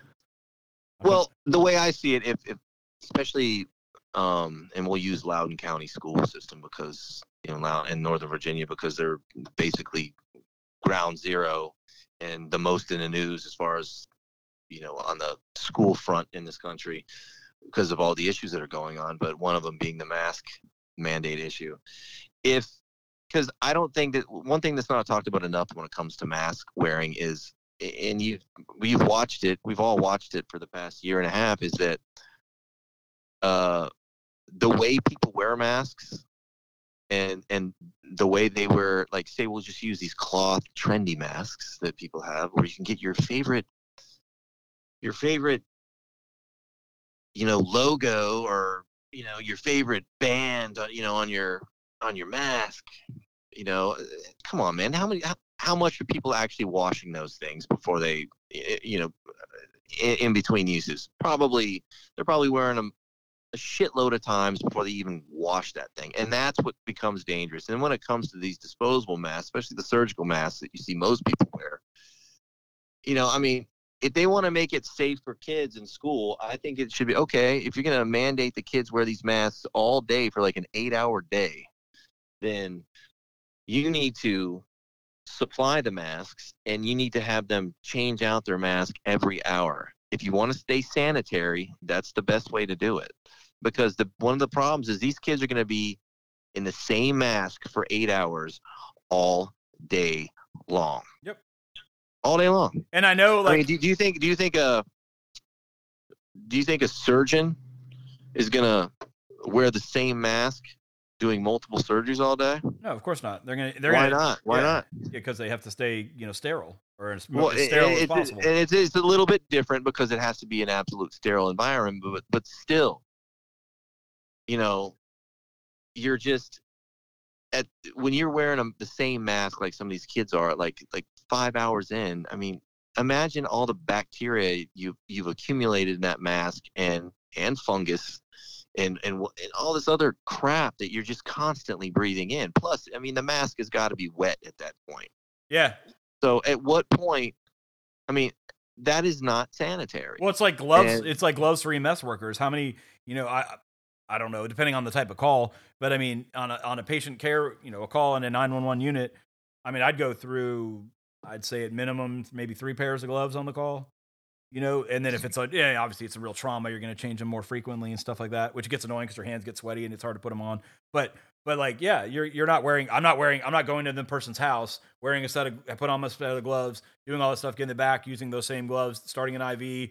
Well, the way I see it, if, if especially, um, and we'll use Loudoun County school system because you know Loudoun Northern Virginia because they're basically ground zero and the most in the news as far as you know on the school front in this country because of all the issues that are going on. But one of them being the mask mandate issue. If because I don't think that one thing that's not talked about enough when it comes to mask wearing is and you we've watched it we've all watched it for the past year and a half is that uh the way people wear masks and and the way they wear like say we'll just use these cloth trendy masks that people have where you can get your favorite your favorite you know logo or you know your favorite band you know on your on your mask you know uh, come on man how many how, how much are people actually washing those things before they eh, you know in, in between uses? Probably they're probably wearing them a shitload of times before they even wash that thing and that's what becomes dangerous and when it comes to these disposable masks especially the surgical masks that you see most people wear you know i mean if they want to make it safe for kids in school i think it should be okay if you're going to mandate the kids wear these masks all day for like an eight hour day then you need to supply the masks and you need to have them change out their mask every hour. If you want to stay sanitary, that's the best way to do it. Because the one of the problems is these kids are going to be in the same mask for 8 hours all day long. Yep. All day long. And I know, like, I mean, do, do you think do you think a do you think a surgeon is going to wear the same mask doing multiple surgeries all day? no, of course not. They're gonna. They're Why gonna, not? Why yeah. not? Because they have to stay, you know, sterile or as, Well, as it- sterile as it's, possible. and it's, it's a little bit different because it has to be an absolute sterile environment, but but still, you know, you're just at when you're wearing a, the same mask like some of these kids are, like like five hours in. I mean, imagine all the bacteria you you've accumulated in that mask and and fungus. And, and and all this other crap that you're just constantly breathing in. Plus, I mean, the mask has got to be wet at that point. yeah. So at what point? I mean, that is not sanitary. Well, it's like gloves. And- it's like gloves for EMS workers. How many? You know, I I don't know, depending on the type of call. But I mean, on a on a patient care, you know, a call in a nine one one unit. I mean, I'd go through. I'd say at minimum maybe three pairs of gloves on the call. You know, and then if it's like, yeah, obviously it's a real trauma, you're going to change them more frequently and stuff like that, which gets annoying because your hands get sweaty and it's hard to put them on. But but like, yeah, you're you're not wearing. I'm not wearing. I'm not going to the person's house wearing a set of. I put on my set of gloves, doing all this stuff, getting the back, using those same gloves, starting an IV,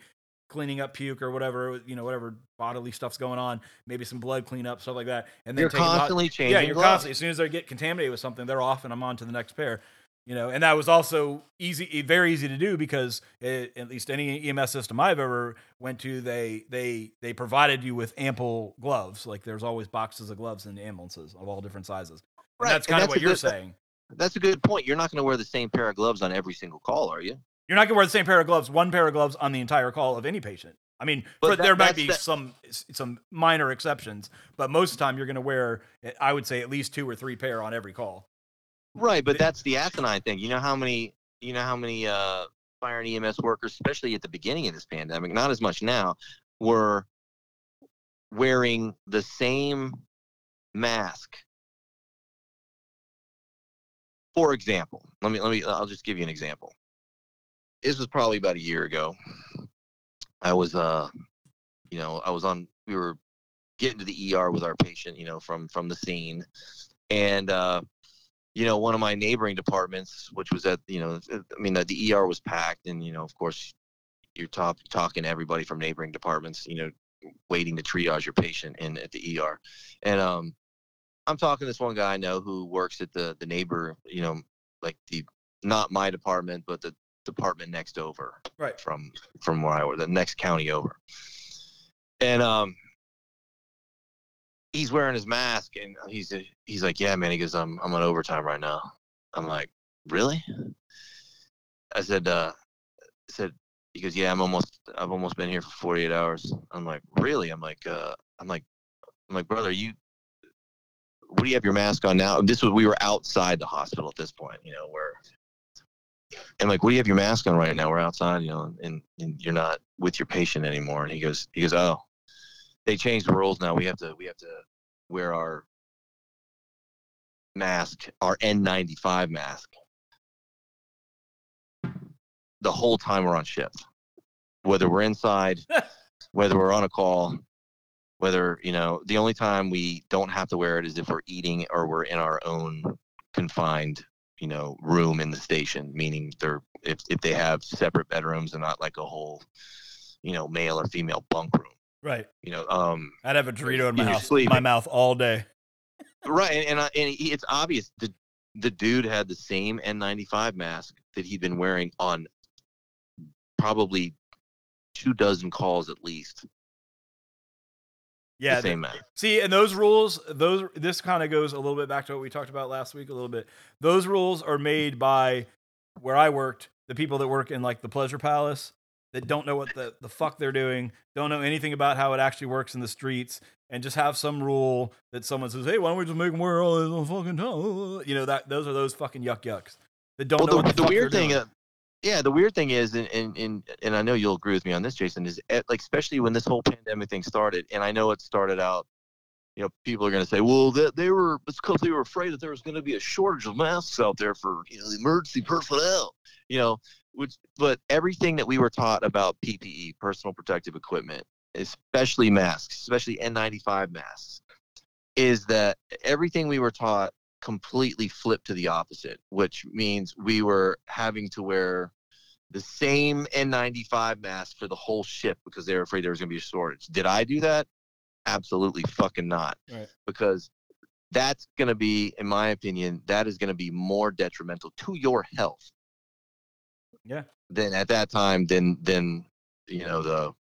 cleaning up puke or whatever, you know, whatever bodily stuff's going on, maybe some blood cleanup, stuff like that. And then you're taking them out- constantly changing. yeah, you're gloves. constantly. As soon as they get contaminated with something, they're off, and I'm on to the next pair. You know, and that was also easy, very easy to do because it, at least any EMS system I've ever went to, they they they provided you with ample gloves. Like there's always boxes of gloves in the ambulances of all different sizes. And Right, that's and kind of what you're good- saying. That's a good point. You're not going to wear the same pair of gloves on every single call, are you? You're not gonna wear the same pair of gloves, one pair of gloves on the entire call of any patient. I mean, But for- that- there might be the- some some minor exceptions, but most of the time you're gonna wear, eh, I would say, at least two or three pair on every call. Right, but that's the asinine thing. You know how many you know how many uh, fire and EMS workers, especially at the beginning of this pandemic, not as much now, were wearing the same mask. For example, let me let me I'll just give you an example. This was probably about a year ago. I was uh you know, I was on we were getting to the ER with our patient, you know, from from the scene, and uh, you know, one of my neighboring departments, which was at, you know, I mean, the, the ER was packed, and you know, of course, you're talk, talking to everybody from neighboring departments, you know, waiting to triage your patient in at the ER, and um, I'm talking to this one guy I know who works at the the neighbor, you know, like the not my department, but the department next over, Right. from from where I work, the next county over, and um, he's wearing his mask, and he's he's like, yeah, man, he goes, I'm I'm on overtime right now. I'm like, really? I said, uh, I said, he goes, yeah, I'm almost I've almost been here for 48 hours. I'm like, really? I'm like, uh, I'm like, I'm like, brother, you what do you have your mask on now? This was we were outside the hospital at this point, you know, where and like, what do you have your mask on right now? We're outside, you know, and, and you're not with your patient anymore. And he goes, he goes, oh, they changed the rules now. We have to we have to wear our mask, our N95 mask, the whole time we're on shift, whether we're inside, whether we're on a call, whether you know the only time we don't have to wear it is if we're eating or we're in our own confined you know room in the station meaning they're if, if they have separate bedrooms and not like a whole you know male or female bunk room Right. you know um I'd have a Dorito in my house, my mouth all day. right and and, I, and he, it's obvious the the dude had the same n95 mask that he'd been wearing on probably two dozen calls at least Yeah. the th- same mask See, and those rules, those this kind of goes a little bit back to what we talked about last week a little bit. Those rules are made by where I worked, the people that work in like the pleasure palace that don't know what the, the fuck they're doing, don't know anything about how it actually works in the streets, and just have some rule that someone says, Hey, why don't we just make them wear all this fucking time? You know, that those are those fucking yuck yucks that don't know well, what the, the, the weird thing, uh, yeah, the weird thing is, and, and and and I know you'll agree with me on this, Jason, is eh, like especially when this whole pandemic thing started, and I know it started out, you know, people are going to say, well, that they were it's because they were afraid that there was going to be a shortage of masks out there for you know the emergency personnel, you know, which but everything that we were taught about PPE, personal protective equipment, especially masks, especially N95 masks, is that everything we were taught completely flipped to the opposite, which means we were having to wear the same N95 mask for the whole ship because they were afraid there was going to be a shortage. Did I do that? Absolutely fucking not. Right. Because that's going to be, in my opinion, that is going to be more detrimental to your health. Yeah. Than at that time, then then you know the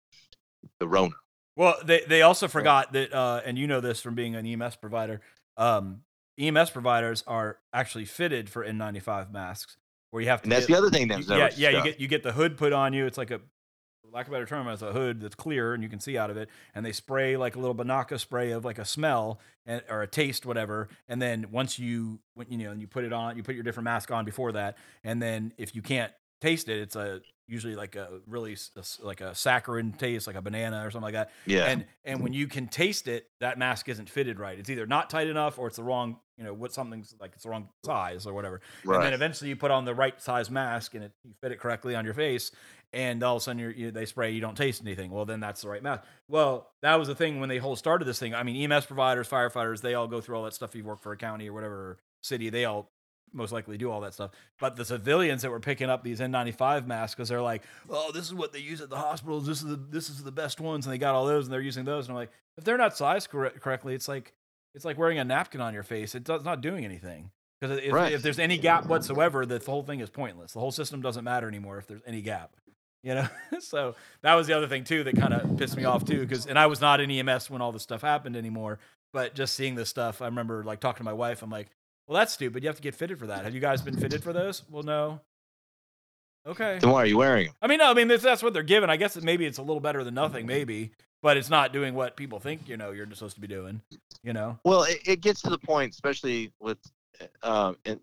the Rona. Well, they they also forgot that, uh, and you know this from being an EMS provider. Um, EMS providers are actually fitted for N95 masks, where you have to. And that's get, the other thing that you- yeah, yeah. You get you get the hood put on you. It's like a, for lack of a better term, it's a hood that's clear and you can see out of it. And they spray like a little Banaka spray of like a smell and, or a taste, whatever. And then once you when, you know and you put it on, you put your different mask on before that. And then if you can't taste it, it's a usually like a really a like a saccharine taste, like a banana or something like that. yeah. And and when you can taste it, that mask isn't fitted right. It's either not tight enough or it's the wrong, you know, what something's like it's the wrong size or whatever. Right. And then eventually you put on the right size mask and it, you fit it correctly on your face, and all of a sudden you're, you, they spray, you don't taste anything. Well, then that's the right mask. Well, that was the thing when they whole started this thing. I mean, EMS providers, firefighters, they all go through all that stuff. You work for a county or whatever city, they all most likely do all that stuff. But the civilians that were picking up these N95 masks because they're like, oh, this is what they use at the hospitals. This is the this is the best ones, and they got all those, and they're using those. And I'm like, if they're not sized corre- correctly, it's like it's like wearing a napkin on your face. It does not doing anything. Because if, Right. if there's any gap whatsoever, the whole thing is pointless. The whole system doesn't matter anymore if there's any gap. You know, so that was the other thing too that kind of pissed me off too. Because and I was not in EMS when all this stuff happened anymore. But just seeing this stuff, I remember like talking to my wife. I'm like, well, that's stupid. You have to get fitted for that. Have you guys been fitted for those? Well, no. Okay. Then why are you wearing them? I mean, no. I mean, if that's what they're given. I guess that maybe it's a little better than nothing, maybe. But it's not doing what people think you know you're supposed to be doing. You know. Well, it, it gets to the point, especially with um, and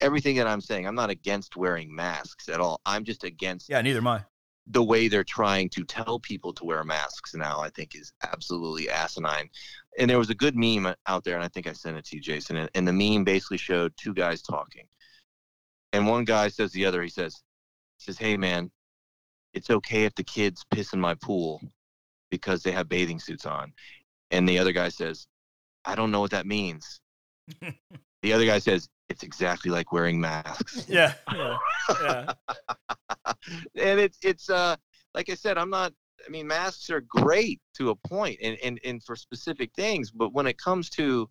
everything that I'm saying. I'm not against wearing masks at all. I'm just against Yeah. Neither am I. the way they're trying to tell people to wear masks now. I think is absolutely asinine. And there was a good meme out there, and I think I sent it to you, Jason. And, and the meme basically showed two guys talking, and one guy says to the other, he says, he says, "Hey man, it's okay if the kids piss in my pool because they have bathing suits on." And the other guy says, I don't know what that means. the other guy says, it's exactly like wearing masks. Yeah. Yeah. yeah. and it's it's uh like I said, I'm not I mean masks are great to a point and, and, and for specific things, but when it comes to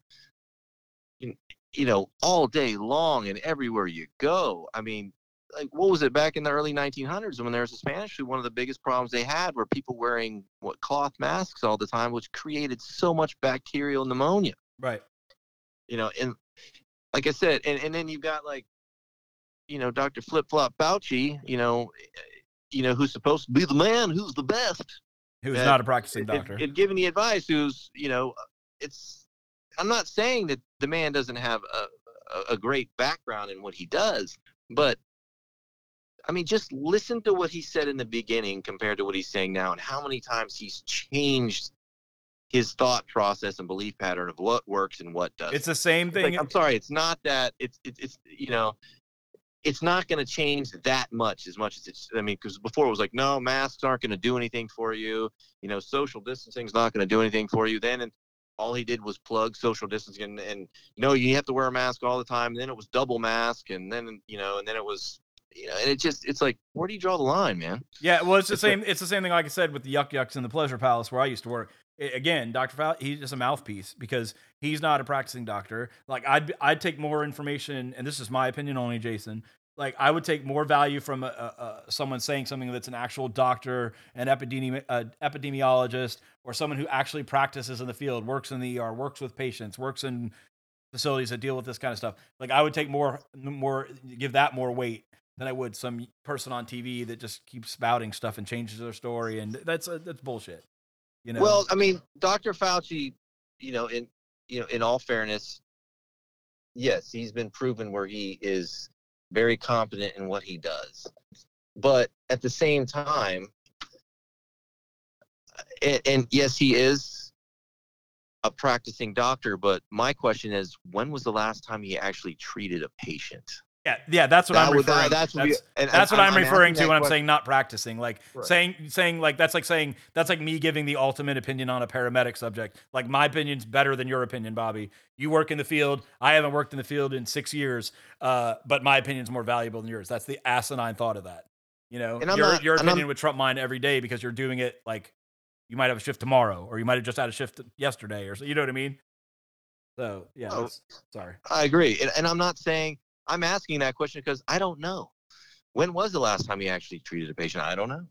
you know, all day long and everywhere you go, I mean, like what was it back in the early 1900s when there was a Spanish flu? One of the biggest problems they had were people wearing what cloth masks all the time, which created so much bacterial pneumonia. Right. You know, and like I said, and, and then you've got like, you know, Dr. Flip Flop Fauci, you know, you know, who's supposed to be the man who's the best. Who's not a practicing doctor. And, and giving the advice who's, you know, it's, I'm not saying that the man doesn't have a, a, a great background in what he does, but I mean, just listen to what he said in the beginning compared to what he's saying now, and how many times he's changed his thought process and belief pattern of what works and what doesn't. It's the same thing. Like, I'm sorry, it's not that. It's it's, it's you know, it's not going to change that much as much as it's. I mean, because before it was like, no, masks aren't going to do anything for you. You know, social distancing's not going to do anything for you. Then and all he did was plug social distancing and, and you know you have to wear a mask all the time. And then it was double mask, and then you know, and then it was you know, and it just it's like where do you draw the line, man? Yeah, well, it's the same. It's the same thing, like I said, with the Yuk Yuk's in the Pleasure Palace where I used to work. Again, Doctor Fauci, he's just a mouthpiece because he's not a practicing doctor. Like I'd I'd take more information, and this is my opinion only, Jason. Like I would take more value from a, a, a someone saying something that's an actual doctor, an epidemi- epidemiologist, or someone who actually practices in the field, works in the ER, works with patients, works in facilities that deal with this kind of stuff. Like I would take more more give that more weight than I would some person on TV that just keeps spouting stuff and changes their story, and that's uh, that's bullshit. You know. Well, I mean, Dr. Fauci, you know, in you know, in all fairness, yes, he's been proven where he is very competent in what he does, but at the same time, and, and yes, he is a practicing doctor. But my question is, when was the last time he actually treated a patient? Yeah, yeah, that's what that I'm referring. That, that's, that's, we, and, that's what I'm, I'm referring to when I'm saying not practicing. Like right. saying saying like that's like saying that's like me giving the ultimate opinion on a paramedic subject. Like my opinion's better than your opinion, Bobby. You work in the field. I haven't worked in the field in six years, uh, but my opinion's more valuable than yours. That's the asinine thought of that. You know, your not, your opinion would trump mine every day because you're doing it like you might have a shift tomorrow, or you might have just had a shift yesterday, or so. You know what I mean? So yeah, oh, sorry. I agree, and, and I'm not saying I'm asking that question because I don't know. When was the last time he actually treated a patient? I don't know.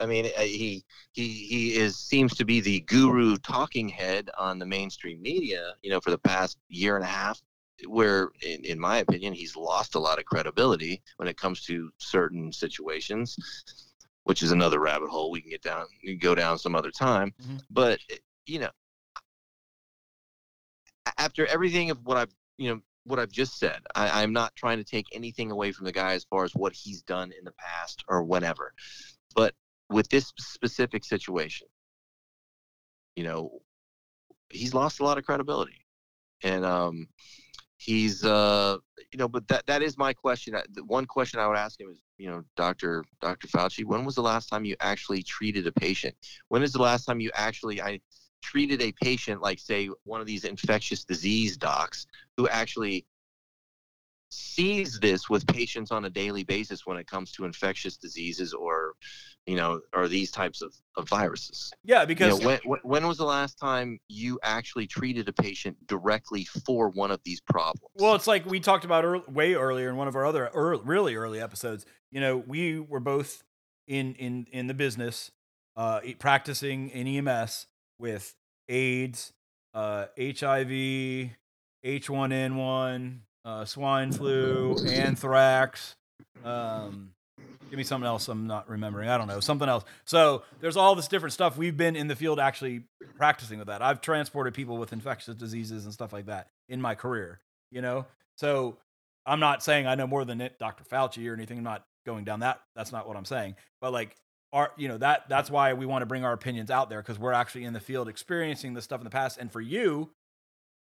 I mean, uh, he he he is seems to be the guru talking head on the mainstream media, you know, for the past year and a half. Where, in, in my opinion, he's lost a lot of credibility when it comes to certain situations, which is another rabbit hole we can get down, can go down some other time. Mm-hmm. But you know, after everything of what I've you know what I've just said. I, I'm not trying to take anything away from the guy as far as what he's done in the past or whatever. But with this specific situation, you know, he's lost a lot of credibility. And um, he's, uh, you know, but that that is my question. The one question I would ask him is, you know, Doctor Doctor Fauci, when was the last time you actually treated a patient? When is the last time you actually I treated a patient like say one of these infectious disease docs who actually sees this with patients on a daily basis when it comes to infectious diseases or you know or these types of, of viruses. Yeah because you know, when, when was the last time you actually treated a patient directly for one of these problems? Well it's like we talked about early, way earlier in one of our other early, really early episodes you know we were both in in in the business uh practicing in ems with AIDS, uh, HIV, H1N1, uh, swine flu, anthrax. Um, give me something else I'm not remembering. I don't know, something else. So there's all this different stuff. We've been in the field actually practicing with that. I've transported people with infectious diseases and stuff like that in my career, you know? So I'm not saying I know more than Dr. Fauci or anything. I'm not going down that. That's not what I'm saying. But like our you know that that's why we want to bring our opinions out there because we're actually in the field experiencing this stuff in the past and for you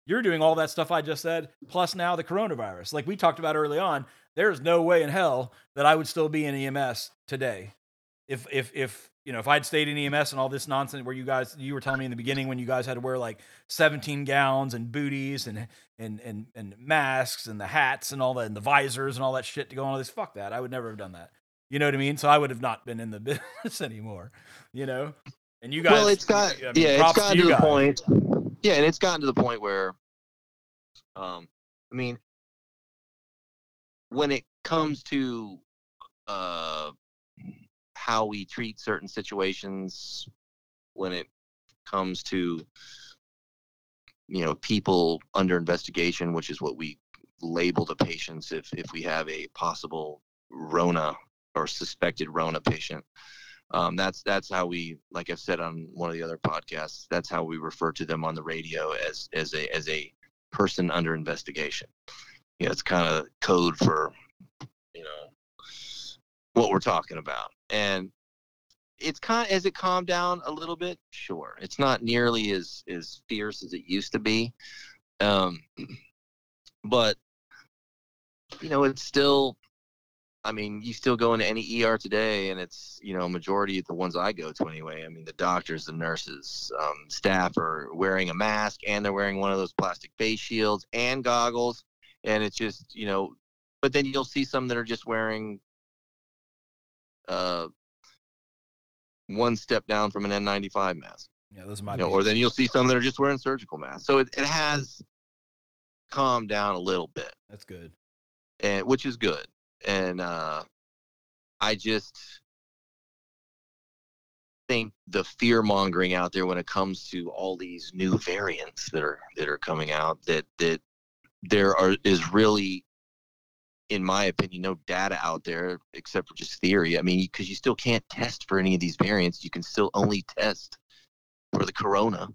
you're doing all that stuff i just said plus now the coronavirus like we talked about early on there's no way in hell that i would still be in ems today if if if you know, if I'd stayed in EMS and all this nonsense where you guys, you were telling me in the beginning when you guys had to wear like 17 gowns and booties and, and, and, and masks and the hats and all that and the visors and all that shit to go on all this, fuck that. I would never have done that. You know what I mean? So I would have not been in the business anymore, you know? And you guys, well, it's got, I mean, yeah, it's gotten you to the guys. point. Yeah, and it's gotten to the point where, um, I mean, when it comes to uh, how we treat certain situations, when it comes to you know people under investigation, which is what we label the patients if if we have a possible Rona or suspected Rona patient. Um, that's that's how we, like I've said on one of the other podcasts, that's how we refer to them on the radio as as a as a person under investigation. You know, it's kind of code for you know what we're talking about, and it's kind of, as it calmed down a little bit. Sure, it's not nearly as as fierce as it used to be, um, but you know, it's still I mean, you still go into any ER today, and it's you know majority of the ones I go to anyway. I mean, the doctors, the nurses, um, staff are wearing a mask, and they're wearing one of those plastic face shields and goggles, and it's just you know. But then you'll see some that are just wearing uh, one step down from an N95 mask, Yeah, those are my you know, or then you'll see some that are just wearing surgical masks. So it, it has calmed down a little bit That's good. and which is good. And uh, I just think the fear mongering out there when it comes to all these new variants that are that are coming out that that there are is really in my opinion no data out there except for just theory i mean because you still can't test for any of these variants you can still only test for the corona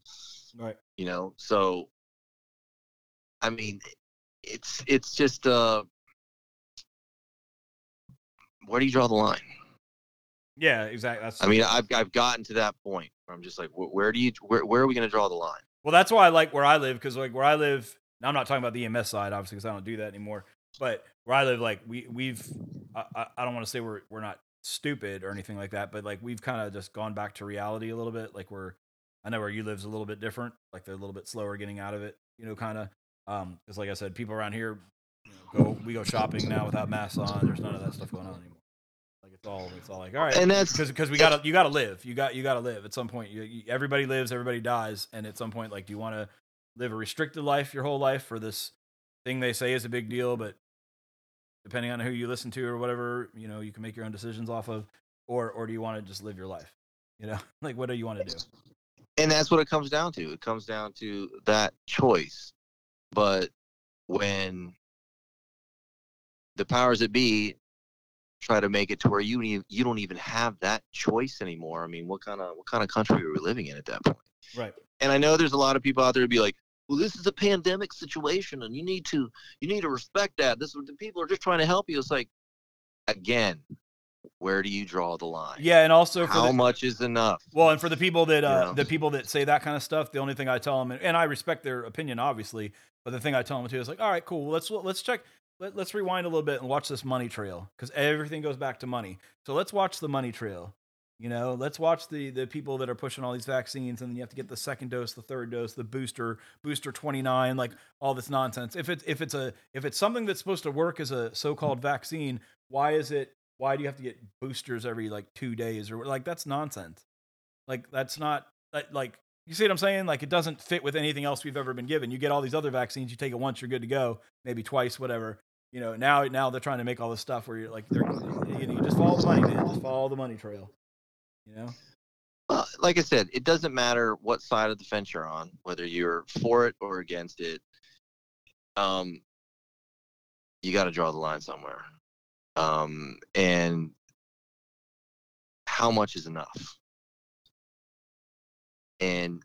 Right. you know so i mean it's it's just uh where do you draw the line Yeah, exactly. That's i mean i've i've gotten to that point where i'm just like wh- where do you where, where are we going to draw the line Well, that's why I like where I live because like where I live, now I'm not talking about the EMS side obviously because I don't do that anymore. But where I live, like we we've I, I- don't want to say we're we're not stupid or anything like that, but like we've kind of just gone back to reality a little bit. Like we're I know where you live's a little bit different. Like they're a little bit slower getting out of it, you know, kind of. Um, because like I said, people around here you know, go we go shopping now without masks on. There's none of that stuff going on anymore. It's all it's all like all right, and that's because because we gotta you gotta live. You got you gotta live. At some point you, you, everybody lives everybody dies. And at some point like do you want to live a restricted life your whole life for this thing they say is a big deal but depending on who you listen to or whatever you know you can make your own decisions off of. Or or do you want to just live your life? You know like what do you want to do? And that's what it comes down to. It comes down to that choice. But when the powers that be try to make it to where you you don't even have that choice anymore. I mean what kind of what kind of country are we living in at that point? Right. And i know there's a lot of people out there to be like well this is a pandemic situation and you need to you need to respect that. This is the people are just trying to help you. It's like again where do you draw the line? Yeah and also for how the, much is enough? Well, and for the people that uh, the people that say that kind of stuff, the only thing I tell them, and I respect their opinion, obviously, but the thing I tell them too is like, all right, cool, let's let's check, let, let's rewind a little bit and watch this money trail because everything goes back to money. So let's watch the money trail. You know, let's watch the the people that are pushing all these vaccines, and then you have to get the second dose, the third dose, the booster, booster twenty nine, like all this nonsense. If it's if it's a if it's something that's supposed to work as a so called vaccine, why is it? Why do you have to get boosters every like two days or like that's nonsense? Like that's not like you see what I'm saying? Like it doesn't fit with anything else we've ever been given. You get all these other vaccines, you take it once, you're good to go, maybe twice, whatever. You know, now now they're trying to make all this stuff where you're like, they're you, know, you just follow the money, man. Just follow the money trail. You know? Well, like I said, it doesn't matter what side of the fence you're on, whether you're for it or against it. Um, you got to draw the line somewhere, um, and how much is enough? And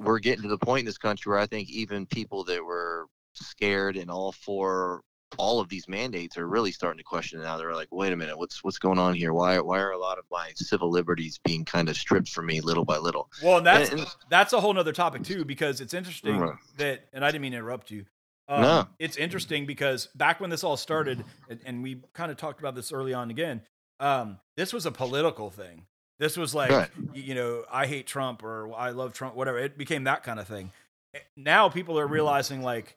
we're getting to the point in this country where I think even people that were scared and all for all of these mandates are really starting to question it now. They're like, wait a minute, what's what's going on here? Why why are a lot of my civil liberties being kind of stripped from me little by little? Well, and that's And- and- that's a whole nother topic too, because it's interesting Right. that, and I didn't mean to interrupt you. Um, No. it's interesting because back when this all started, and, and we kind of talked about this early on again. Um, this was a political thing. This was like, Right. you know, I hate Trump or I love Trump, whatever. It became that kind of thing. Now people are realizing like,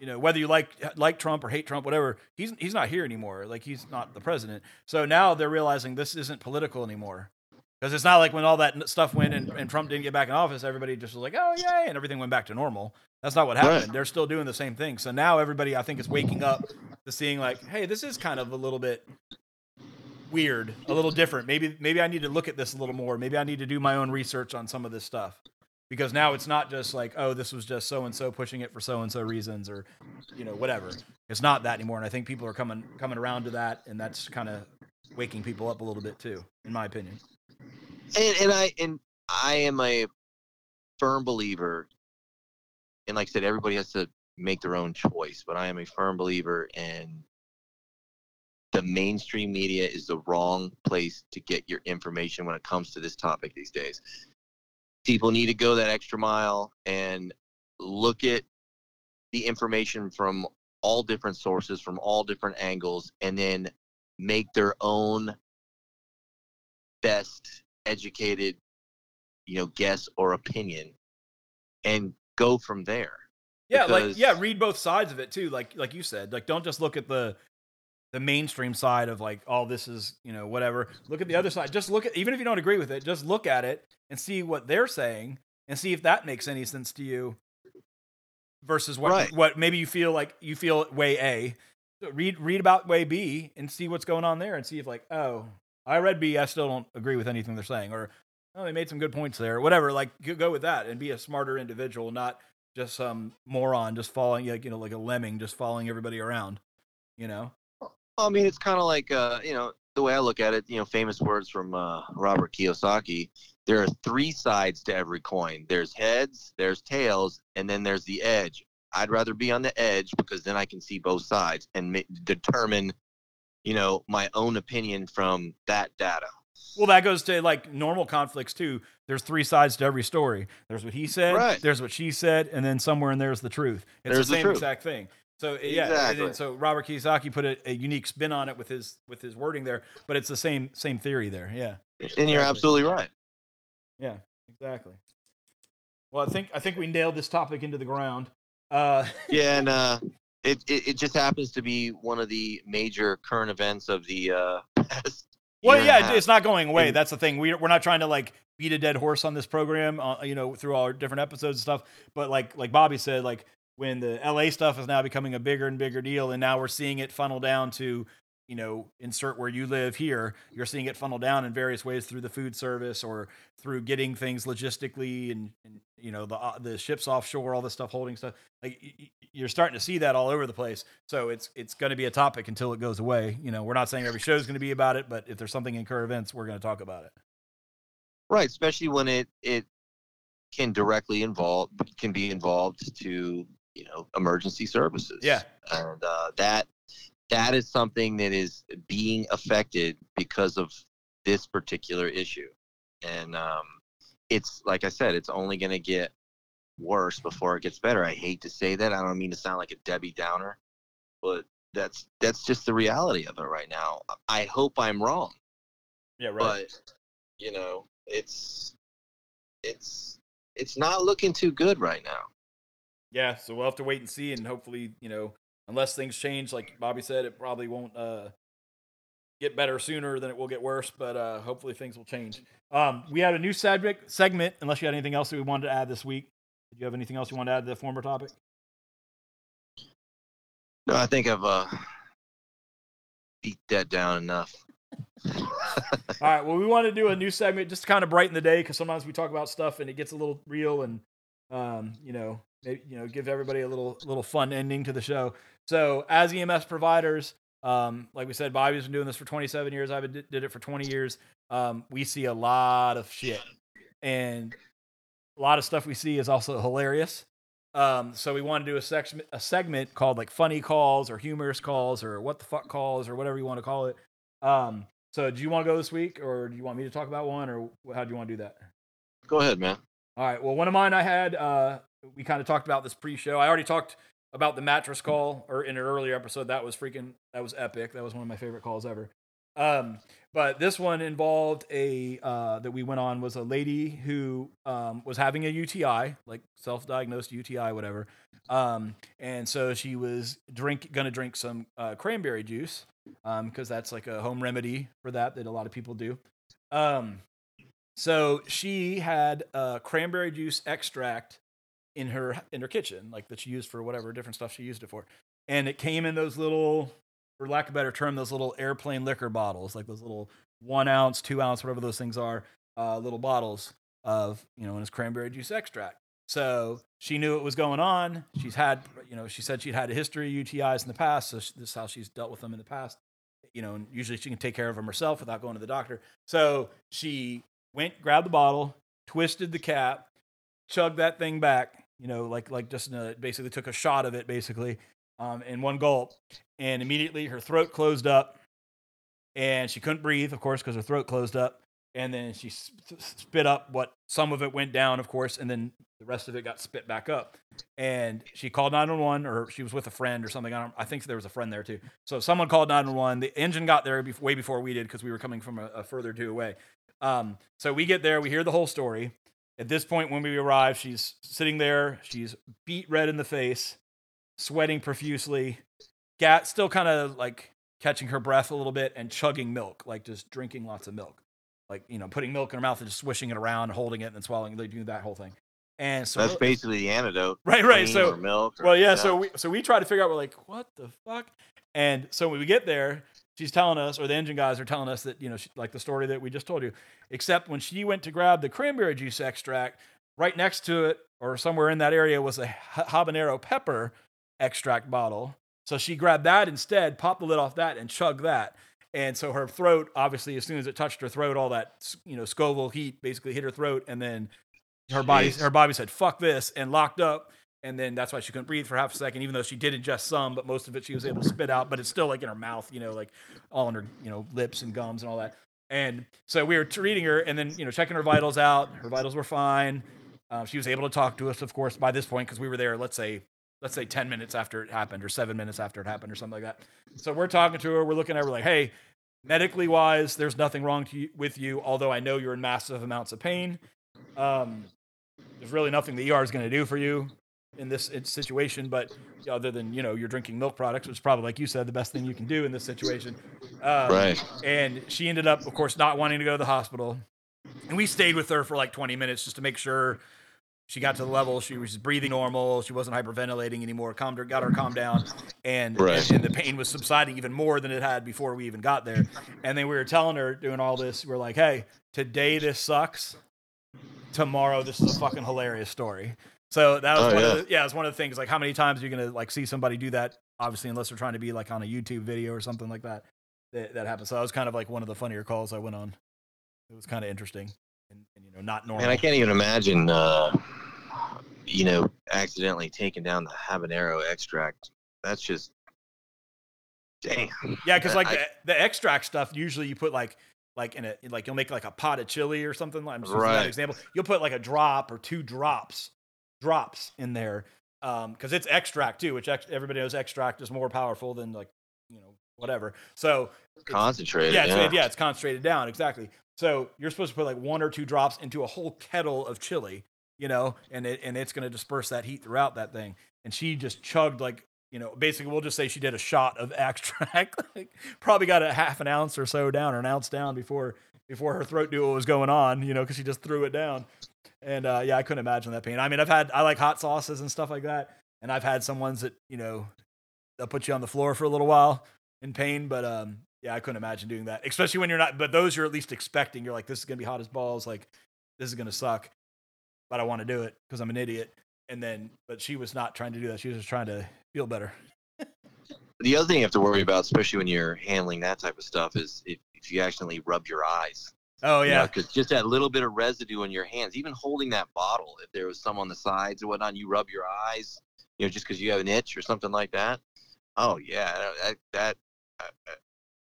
you know, whether you like like Trump or hate Trump, whatever, he's he's not here anymore. Like he's not the president. So now they're realizing this isn't political anymore. Because it's not like when all that stuff went and, and Trump didn't get back in office, everybody just was like, oh, yay, and everything went back to normal. That's not what happened. Right. They're still doing the same thing. So now everybody, I think, is waking up to seeing like, hey, this is kind of a little bit weird, a little different. Maybe maybe I need to look at this a little more. Maybe I need to do my own research on some of this stuff. Because now it's not just like, oh, this was just so and so pushing it for so and so reasons or you know, whatever. It's not that anymore. And I think people are coming coming around to that and that's kind of waking people up a little bit too, in my opinion. and, and I and I am a firm believer, and like I said, everybody has to make their own choice. But I am a firm believer in the mainstream media is the wrong place to get your information when it comes to this topic these days. People need to go that extra mile and look at the information from all different sources, from all different angles, and then make their own best educated, you know, guess or opinion and go from there. Yeah, like yeah, read both sides of it too. Like like you said, like don't just look at the the mainstream side of like all this is you know whatever. Look at the other side. Just look at even if you don't agree with it, just look at it and see what they're saying and see if that makes any sense to you. Versus what Right. what maybe you feel like you feel way A. So read read about way B and see what's going on there and see if like oh I read B I still don't agree with anything they're saying or oh they made some good points there whatever like go- go with that and be a smarter individual not just some moron just following like you know like a lemming just following everybody around you know I mean, it's kind of like, uh, you know, the way I look at it, you know, famous words from uh, Robert Kiyosaki. There are three sides to every coin. There's heads, there's tails, and then there's the edge. I'd rather be on the edge because then I can see both sides and ma- determine, you know, my own opinion from that data. well that goes to like normal conflicts too there's three sides to every story there's what he said Right. there's what she said and then somewhere in there's the truth it's There's the the same truth. exact thing so yeah and then, so robert kiyosaki put a, a unique spin on it with his with his wording there but it's the same same theory there yeah And you're absolutely right. Yeah, exactly. Well, I think I think we nailed this topic into the ground. Uh, Yeah, and uh, it, it it just happens to be one of the major current events of the uh, past. well, and yeah, it's not going away. And- That's the thing. We we're not trying to like beat a dead horse on this program, uh, you know, through all our different episodes and stuff. But like like Bobby said, like when the LA stuff is now becoming a bigger and bigger deal, and now we're seeing it funnel down to you know insert where you live here. You're seeing it funnel down in various ways through the food service or through getting things logistically and, and you know the uh, the ships offshore all this stuff holding stuff. Like you're starting to see that all over the place. So it's it's going to be a topic until it goes away. You know we're not saying every show is going to be about it but if there's something in current events we're going to talk about it. Right, especially when it it can directly involve can be involved to you know emergency services. Yeah. and uh, that that is something that is being affected because of this particular issue, and um, it's like I said, it's only going to get worse before it gets better. I hate to say that. I don't mean to sound like a Debbie Downer, but that's that's just the reality of it right now. I hope I'm wrong yeah right. but you know it's it's it's not looking too good right now yeah so we'll have to wait and see and hopefully you know unless things change like bobby said it probably won't uh get better sooner than it will get worse but uh hopefully things will change. Um we had a new segment segment unless you had anything else that we wanted to add this week. Did you have anything else you wanted to add to the former topic? No i think i've uh beat that down enough. All right well we want to do a new segment just to kind of brighten the day because sometimes we talk about stuff and it gets a little real and um you know maybe, you know give everybody a little little fun ending to the show. So as ems providers um like we said bobby's been doing this for 27 years. I've been did it for 20 years. Um we see a lot of shit. And a lot of stuff we see is also hilarious. Um so we want to do a segment a segment called like funny calls or humorous calls or what the fuck calls or whatever you want to call it. Um so do you want to go this week or do you want me to talk about one or how do you want to do that? Go ahead man. All right. Well, one of mine I had, uh, we kind of talked about this pre-show. I already talked about the mattress call or in an earlier episode. That was freaking, that was epic. That was one of my favorite calls ever. Um, but this one involved a uh, that we went on was a lady who um, was having a UTI, like self-diagnosed UTI, whatever. Um, and so she was drink gonna drink some uh, cranberry juice because that's like a home remedy for that that a lot of people do. Um, so she had uh, cranberry juice extract in her in her kitchen, like that she used for whatever different stuff she used it for, and it came in those little, for lack of a better term, those little airplane liquor bottles, like those little one ounce, two ounce, whatever those things are, uh, little bottles of you know, and it's cranberry juice extract. So she knew what was going on. She's had, you know, she said she'd had a history of UTIs in the past. So this is how she's dealt with them in the past. You know, and usually she can take care of them herself without going to the doctor. So she went, grabbed the bottle, twisted the cap, chugged that thing back. You know, like like just a, basically took a shot of it basically um, in one gulp, and immediately her throat closed up, and she couldn't breathe, of course, because her throat closed up. And then she spit up what some of it went down, of course, and then the rest of it got spit back up. And she called 911, or she was with a friend or something. I, I think there was a friend there too. So someone called 911. The engine got there way before we did because we were coming from a, a further two away. Um, so we get there, we hear the whole story. At this point, when we arrive, she's sitting there. She's beet red in the face, sweating profusely, gat still kind of like catching her breath a little bit and chugging milk, like just drinking lots of milk, like you know, putting milk in her mouth and just swishing it around, holding it, and then swallowing. They do that whole thing. And so that's basically the antidote, right? Right. So or milk. Or, well, yeah, yeah. So we so we try to figure out. We're like, what the fuck? And so when we get there, she's telling us, or the engine guys are telling us that, you know, she, like the story that we just told you, except when she went to grab the cranberry juice extract, right next to it, or somewhere in that area, was a habanero pepper extract bottle. So she grabbed that instead, popped the lid off that, and chugged that. And so her throat, obviously, as soon as it touched her throat, all that you know Scoville heat basically hit her throat, and then her Jeez. body her body said "fuck this" and locked up and then that's why she couldn't breathe for half a second, even though she did ingest some, but most of it she was able to spit out, but it's still like in her mouth, you know, like all in her, you know, lips and gums and all that. And so we were treating her and then, you know, checking her vitals out. Her vitals were fine. Uh, she was able to talk to us, of course, by this point, because we were there, let's say, let's say 10 minutes after it happened or seven minutes after it happened or something like that. So we're talking to her, we're looking at her, like, hey, medically wise, there's nothing wrong you, with you, although I know you're in massive amounts of pain. Um, there's really nothing the ER is going to do for you in this situation, but other than you know you're drinking milk products, which is probably like you said the best thing you can do in this situation. Um, right. And she ended up, of course, not wanting to go to the hospital, and we stayed with her for like 20 minutes just to make sure she got to the level she was breathing normal, she wasn't hyperventilating anymore, calmed her, got her calmed down, and, right. and, and the pain was subsiding even more than it had before we even got there. And then we were telling her doing all this, we are like, hey, today this sucks. Tomorrow this is a fucking hilarious story. So that was oh, one yeah. of the, yeah, it's one of the things. Like, how many times are you gonna like see somebody do that? Obviously, unless they're trying to be like on a YouTube video or something like that. That, that happens. So that was kind of like one of the funnier calls I went on. It was kind of interesting and, and, you know not normal. And I can't even imagine, uh, you know, accidentally taking down the habanero extract. That's just damn. Yeah, because like I, the, the extract stuff, usually you put like like in a like you'll make like a pot of chili or something. I'm just right. that example. You'll put like a drop or two drops drops in there because um, it's extract too, which ex- everybody knows extract is more powerful than like you know whatever. So concentrated. Yeah, yeah. It's, yeah, it's concentrated down exactly. So you're supposed to put like one or two drops into a whole kettle of chili, you know, and it and it's going to disperse that heat throughout that thing. And she just chugged like you know, basically we'll just say she did a shot of extract, like, probably got a half an ounce or so down or an ounce down before before her throat knew what was going on, you know, because she just threw it down. And uh, yeah, I couldn't imagine that pain. I mean, I've had I like hot sauces and stuff like that, and I've had some ones that you know they'll put you on the floor for a little while in pain. But um, yeah, I couldn't imagine doing that, especially when you're not. But those you're at least expecting. You're like, this is gonna be hot as balls. Like this is gonna suck, but I want to do it because I'm an idiot. And then, but she was not trying to do that. She was just trying to feel better. the other thing you have to worry about, especially when you're handling that type of stuff, is if, if you accidentally rub your eyes. Oh yeah, because just that little bit of residue on your hands, even holding that bottle, if there was some on the sides or whatnot, you rub your eyes, you know, just because you have an itch or something like that. Oh yeah, that, that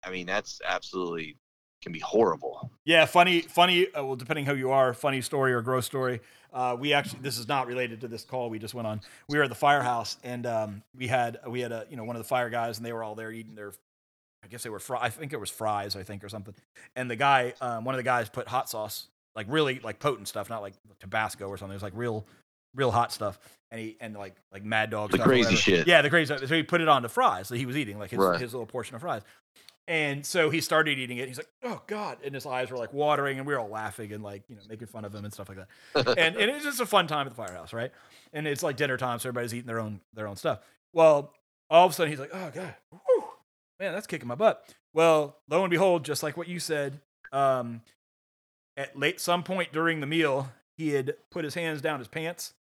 I mean, that's absolutely can be horrible. Yeah, funny, funny. Uh, well, depending who you are, funny story or gross story. Uh, we actually, this is not related to this call we just went on. We were at the firehouse, and um, we had we had a you know one of the fire guys, and they were all there eating their I guess they were fry. I think it was fries, I think, or something. And the guy, um, one of the guys, put hot sauce, like really like potent stuff, not like Tabasco or something. It was like real, real hot stuff. And he and like like Mad Dog, The stuff crazy shit. Yeah, the crazy. stuff. So he put it on the fries that he was eating, like his Right. his little portion of fries. And so he started eating it. He's like, "Oh God!" And his eyes were like watering, and we were all laughing and like you know making fun of him and stuff like that. and and it's just a fun time at the firehouse, right? And it's like dinner time, so everybody's eating their own their own stuff. Well, all of a sudden he's like, "Oh God, man, that's kicking my butt." Well, lo and behold, just like what you said, um, at late some point during the meal, he had put his hands down his pants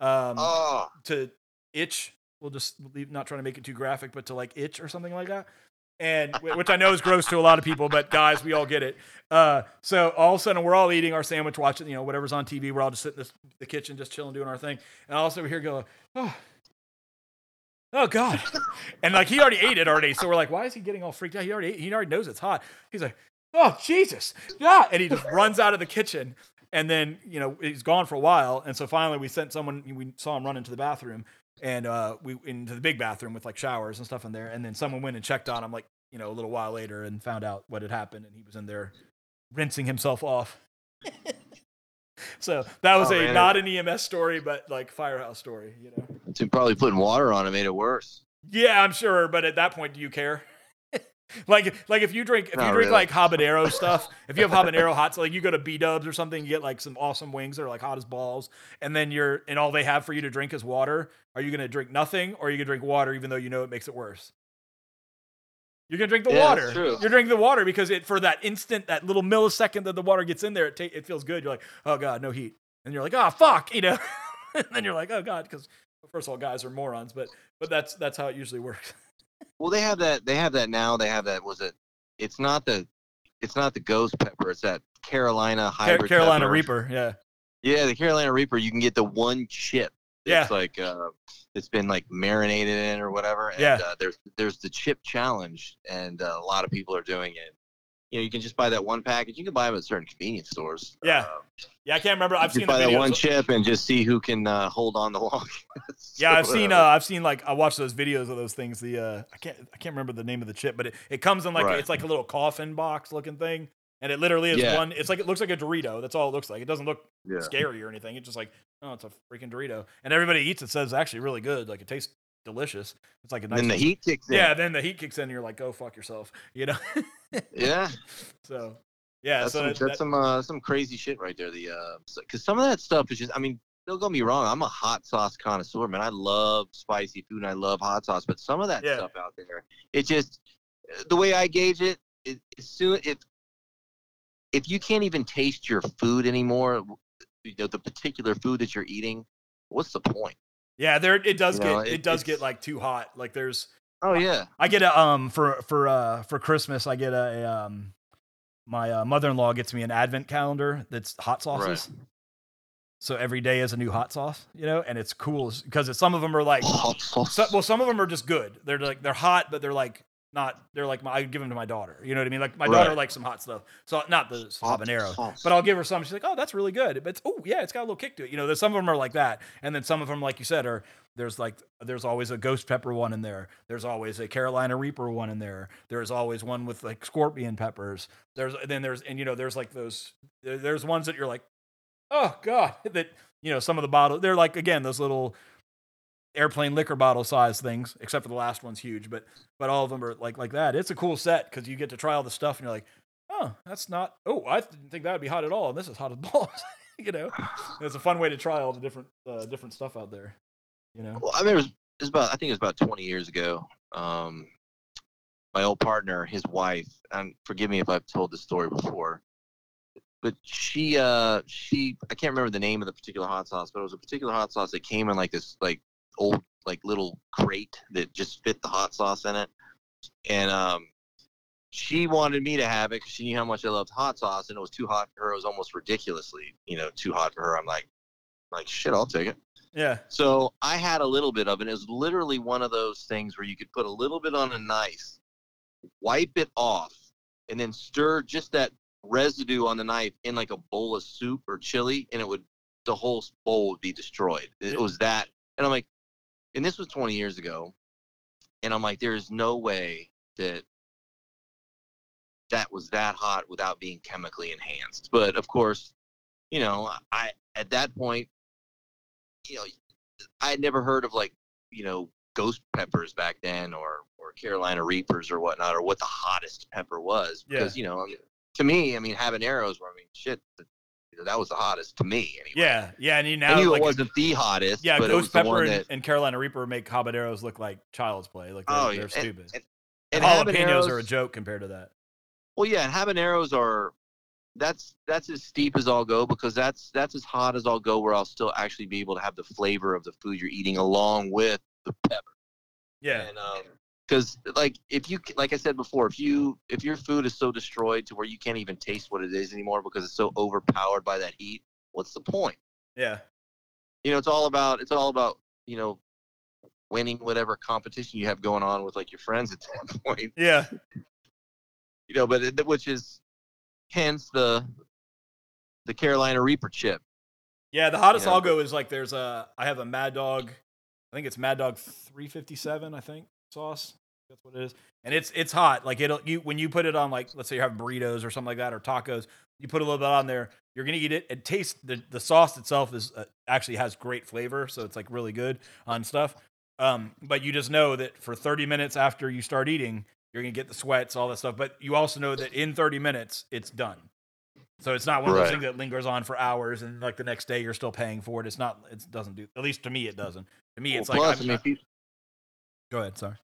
um, Oh, to itch. We'll just leave, not trying to make it too graphic, but to like itch or something like that. And which I know is gross to a lot of people, but guys, we all get it. Uh, so all of a sudden, we're all eating our sandwich, watching you know whatever's on TV. We're all just sitting in the kitchen, just chilling, doing our thing. And all of a sudden, we hear go, oh, oh god, and like he already ate it already. So we're like, why is he getting all freaked out? He already ate, he already knows it's hot. He's like, oh Jesus, yeah, and he just runs out of the kitchen. And then you know he's gone for a while, and so finally we sent someone. We saw him run into the bathroom, and uh, we into the big bathroom with like showers and stuff in there. And then someone went and checked on him, like you know, a little while later, and found out what had happened, and he was in there rinsing himself off. so that was Oh, a man. not an EMS story, but like firehouse story, you know. so probably putting water on it made it worse. Yeah, I'm sure, but at that point, do you care? like, like if you drink, if you drink really. like habanero stuff, if you have habanero hot, so like you go to B Dubs or something, you get like some awesome wings that are like hot as balls, and then you're and all they have for you to drink is water. Are you gonna drink nothing, or are you gonna drink water even though you know it makes it worse? You're gonna drink the Yeah, water. You're drinking the water because it for that instant, that little millisecond that the water gets in there, it ta- it feels good. You're like, oh god, no heat, and you're like, oh fuck, you know. and then you're like, oh god, because first of all, guys are morons, but but that's that's how it usually works. Well, they have that. They have that now. They have that. Was it? It's not the. It's not the ghost pepper. It's that Carolina Car- hybrid. Carolina pepper. Reaper, yeah. Yeah, the Carolina Reaper. You can get the one chip. Yeah. It's like uh, it's been like marinated in or whatever. And, Yeah. Uh, there's there's the chip challenge, and uh, a lot of people are doing it. You know, you can just buy that one package. You can buy them at certain convenience stores. Yeah. Uh, Yeah, I can't remember. I've seen buy that one chip and just see who can uh, hold on the longest. yeah, I've So, seen. uh, I've seen like I watched those videos of those things. The uh, I can't I can't remember the name of the chip, but it, it comes in like Right. it's like a little coffin box looking thing, and it literally is Yeah. one. It's like it looks like a Dorito. That's all it looks like. It doesn't look yeah. scary or anything. It's just like oh, it's a freaking Dorito, and everybody eats it. Says it's actually really good. Like it tastes delicious. It's like a nice. Then the heat kicks in. yeah, then the heat kicks in, and you're like, go fuck yourself, you know. Yeah. so yeah, that's so some, that- that's that- some uh, some crazy shit right there. The because some of that stuff is just. I mean, don't get me wrong. I'm a hot sauce connoisseur, man. I love spicy food and I love hot sauce. But some of that Yeah. stuff out there, it just the way I gauge it, it as soon if if you can't even taste your food anymore, you know, the particular food that you're eating, what's the point? yeah, there it does You know, get it, it- does get like too hot. Like there's Oh yeah, I get a um for for uh for Christmas I get a um my uh, mother-in-law gets me an advent calendar that's hot sauces. So every day is a new hot sauce, you know, and it's cool because some of them are like hot sauce. so, well some of them are just good. They're like they're hot but they're like not they're like my, I give them to my daughter. You know what I mean? Like my daughter likes some hot stuff. So not the Hot habanero. sauce. But I'll give her some. She's like, "Oh, that's really good." But oh yeah, it's got a little kick to it. You know, there's some of them are like that, and then some of them, like you said, are there's like there's always a ghost pepper one in there. There's always a Carolina Reaper one in there. There's always one with like scorpion peppers. There's then there's and you know there's like those there's ones that you're like, oh god, that you know some of the bottle they're like again those little airplane liquor bottle size things. Except for the last one's huge, but but all of them are like like that. It's a cool set because you get to try all the stuff and you're like oh, that's not. Oh, I didn't think that would be hot at all. And this is hot as balls. you know, it's a fun way to try all the different uh, different stuff out there. You know, Well, I mean, it was, it was about I think it was about 20 years ago. Um, my old partner, his wife, and forgive me if I've told this story before, but she, uh, she, I can't remember the name of the particular hot sauce, but it was a particular hot sauce that came in like this, like old, like little crate that just fit the hot sauce in it, and um, she wanted me to have it because she knew how much I loved hot sauce, and it was too hot for her. It was almost ridiculously, you know, too hot for her. I'm like, like shit, I'll take it. yeah, So I had a little bit of it. It was literally one of those things where you could put a little bit on a knife, wipe it off, and then stir just that residue on the knife in like a bowl of soup or chili, and it would the whole bowl would be destroyed. It was that, and I'm like, and this was 20 years ago, and I'm like, there is no way that that was that hot without being chemically enhanced. But of course, you know, I at that point, you know, I had never heard of like, you know, ghost peppers back then or or Carolina Reapers or whatnot or what the hottest pepper was because you know to me I mean habaneros were I mean shit that was the hottest to me anyway. Yeah, yeah, and you now I knew like, it wasn't the hottest. Yeah, but Ghost it was the Pepper one and, that, and Carolina Reaper make habaneros look like child's play. Like they're, oh they're stupid. And, And, and, jalapenos are a joke compared to that. Well, yeah, and habaneros are that's that's as steep as I'll go because that's that's as hot as I'll go where I'll still actually be able to have the flavor of the food you're eating along with the pepper. Yeah, And um, because like if you like I said before, if you if your food is so destroyed to where you can't even taste what it is anymore because it's so overpowered by that heat, what's the point? yeah, You know, it's all about it's all about you know winning whatever competition you have going on with like your friends at that point. yeah. you know, but it, which is hence the the Carolina Reaper chip. Yeah, the hottest Yeah. I'll go is like there's a I have a Mad Dog, I think it's Mad Dog 357, I think sauce. That's what it is, and it's it's hot. Like it'll you when you put it on like let's say you're having burritos or something like that or tacos, you put a little bit on there, you're gonna eat it. It tastes the the sauce itself is uh, actually has great flavor, so it's like really good on stuff. Um, but you just know that for 30 minutes after you start eating, you're gonna get the sweats, all that stuff. But you also know that in 30 minutes it's done. So it's not one of those Right. things that lingers on for hours and like the next day you're still paying for it. It's not. It doesn't do. At least to me, it doesn't. To me, it's Well, like. plus, I'm- I mean, people, go ahead. Sorry.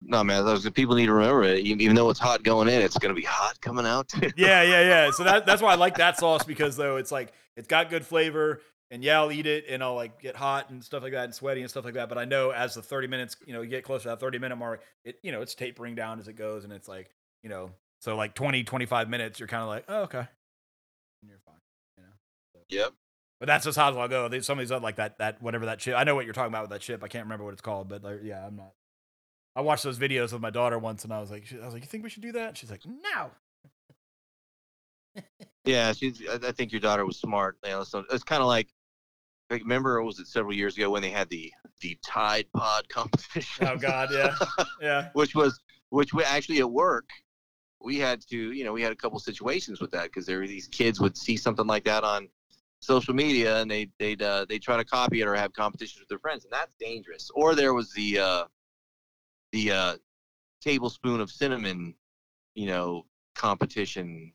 no man, those people need to remember it. Even even though it's hot going in, it's gonna be hot coming out. Yeah, yeah, yeah. So that that's why I like that sauce because though it's like it's got good flavor and yeah, I'll eat it and I'll like get hot and stuff like that and sweaty and stuff like that. But I know as the 30 minutes, you know, you get closer to that 30 minute mark, it you know, it's tapering down as it goes and it's like, you know, so like 20, 25 minutes, you're kind of like, oh, okay. And you're fine, you know. yep. But that's just how I'll go. Some of these other like that, that whatever that chip. I know what you're talking about with that chip. I can't remember what it's called, but like, yeah, I'm not. I watched those videos with my daughter once, and I was like, I was like, you think we should do that? She's like, no. Yeah, she's. I I think your daughter was smart. You know, so it's kind of like. like, Remember, was it several years ago when they had the the Tide Pod competition? Oh God, yeah, yeah, which was which we actually at work we had to you know we had a couple situations with that because there were these kids would see something like that on social media and they'd they'd uh, they try to copy it or have competitions with their friends and that's dangerous or there was the uh the uh tablespoon of cinnamon you know competition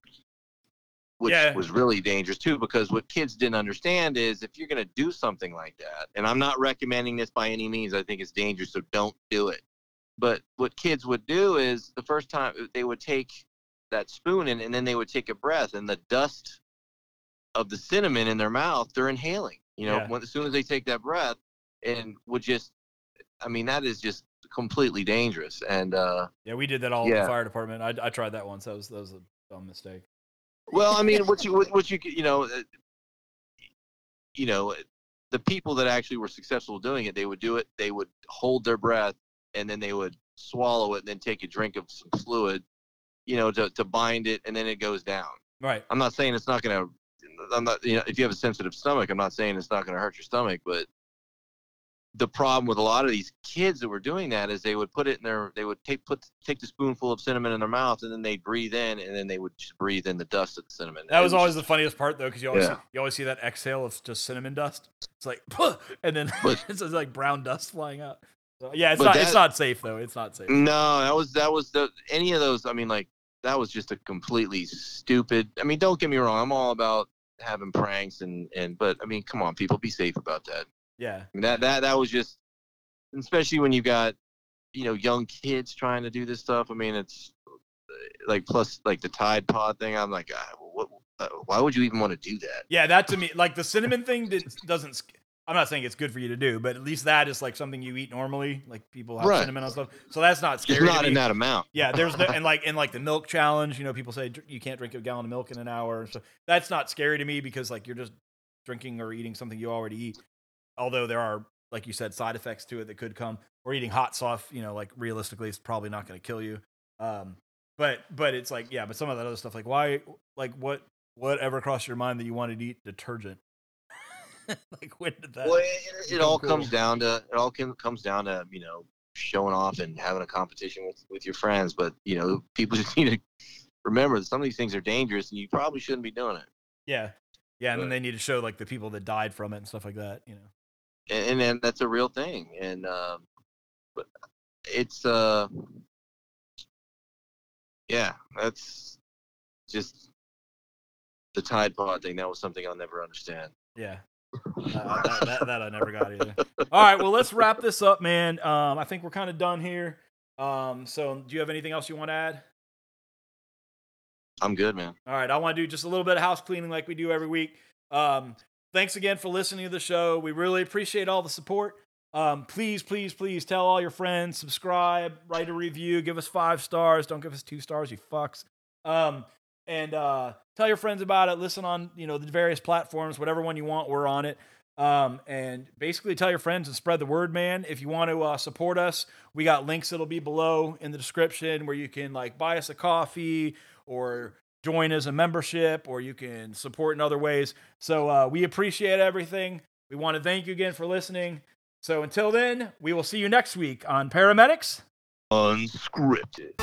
which Yeah. was really dangerous too because what kids didn't understand is if you're going to do something like that and i'm not recommending this by any means i think it's dangerous so don't do it but what kids would do is the first time they would take that spoon and, and then they would take a breath and the dust of the cinnamon in their mouth they're inhaling you know Yeah. when, as soon as they take that breath and would just i mean that is just completely dangerous and uh yeah. We did that all in the fire department. I, I tried that once. That was that was a dumb mistake. Well, I mean, what you what, what you you know, uh, you know, the people that actually were successful doing it, they would do it. They would hold their breath, and then they would swallow it, and then take a drink of some fluid, you know, to to bind it, and then it goes down. Right. I'm not saying it's not going to. I'm not. You know, if you have a sensitive stomach, I'm not saying it's not going to hurt your stomach, but the problem with a lot of these kids that were doing that is they would put it in their they would take put take the spoonful of cinnamon in their mouth and then they'd breathe in and then they would just breathe in the dust of the cinnamon. That It was always just- the funniest part though, because you always Yeah. see, you always see that exhale of just cinnamon dust. It's like, and then But- it's like brown dust flying out. So, yeah, it's not it's not safe though. It's not safe. No, that was that was the any of those. I mean, like that was just a completely stupid. I mean, don't get me wrong. I'm all about having pranks and and but I mean, come on, people, be safe about that. Yeah. Mean, that that that was just, especially when you got you know young kids trying to do this stuff. I mean, it's like plus like the Tide Pod thing. I'm like, ah, what? Uh, why would you even want to do that? Yeah, that to me, like the cinnamon thing, did, doesn't. I'm not saying it's good for you to do, but at least that is like something you eat normally. Like people have Right. cinnamon on stuff, so that's not scary. to not in that amount. Yeah, there's no, and like in like the milk challenge, you know, people say you can't drink a gallon of milk in an hour. So that's not scary to me because like you're just drinking or eating something you already eat. Although there are, like you said, side effects to it that could come. Or eating hot sauce, you know, like realistically, it's probably not going to kill you. Um, but but it's like yeah, but some of that other stuff, like why, like what, whatever crossed your mind that you wanted to eat detergent? like when did that? Well, it, it, it all cool? comes down to it all can, comes down to you know showing off and having a competition with with your friends. But you know, people just need to remember that some of these things are dangerous, and you probably shouldn't be doing it. Yeah, yeah, and then they need to show like the people that died from it and stuff like that. You know. And, and then that's a real thing and um but it's uh yeah that's just the tide pod thing that was something i'll never understand Yeah. Uh, that, that, that I never got either. All right, well, let's wrap this up, man. Um, I think we're kind of done here. Um, so, do you have anything else you want to add? i'm good man All right, I want to do just a little bit of house cleaning like we do every week. Um, thanks again for listening to the show. We really appreciate all the support. Um, please, please, please tell all your friends, subscribe, write a review, give us five stars. Don't give us two stars, you fucks. Um, and uh, tell your friends about it. Listen on you know the various platforms, whatever one you want, we're on it. Um, and basically tell your friends and spread the word, man. If you want to uh, support us, we got links that'll be below in the description where you can like buy us a coffee or join as a membership or you can support in other ways. So uh, we appreciate everything. We want to thank you again for listening. So until then, we will see you next week on Paramedics. unscripted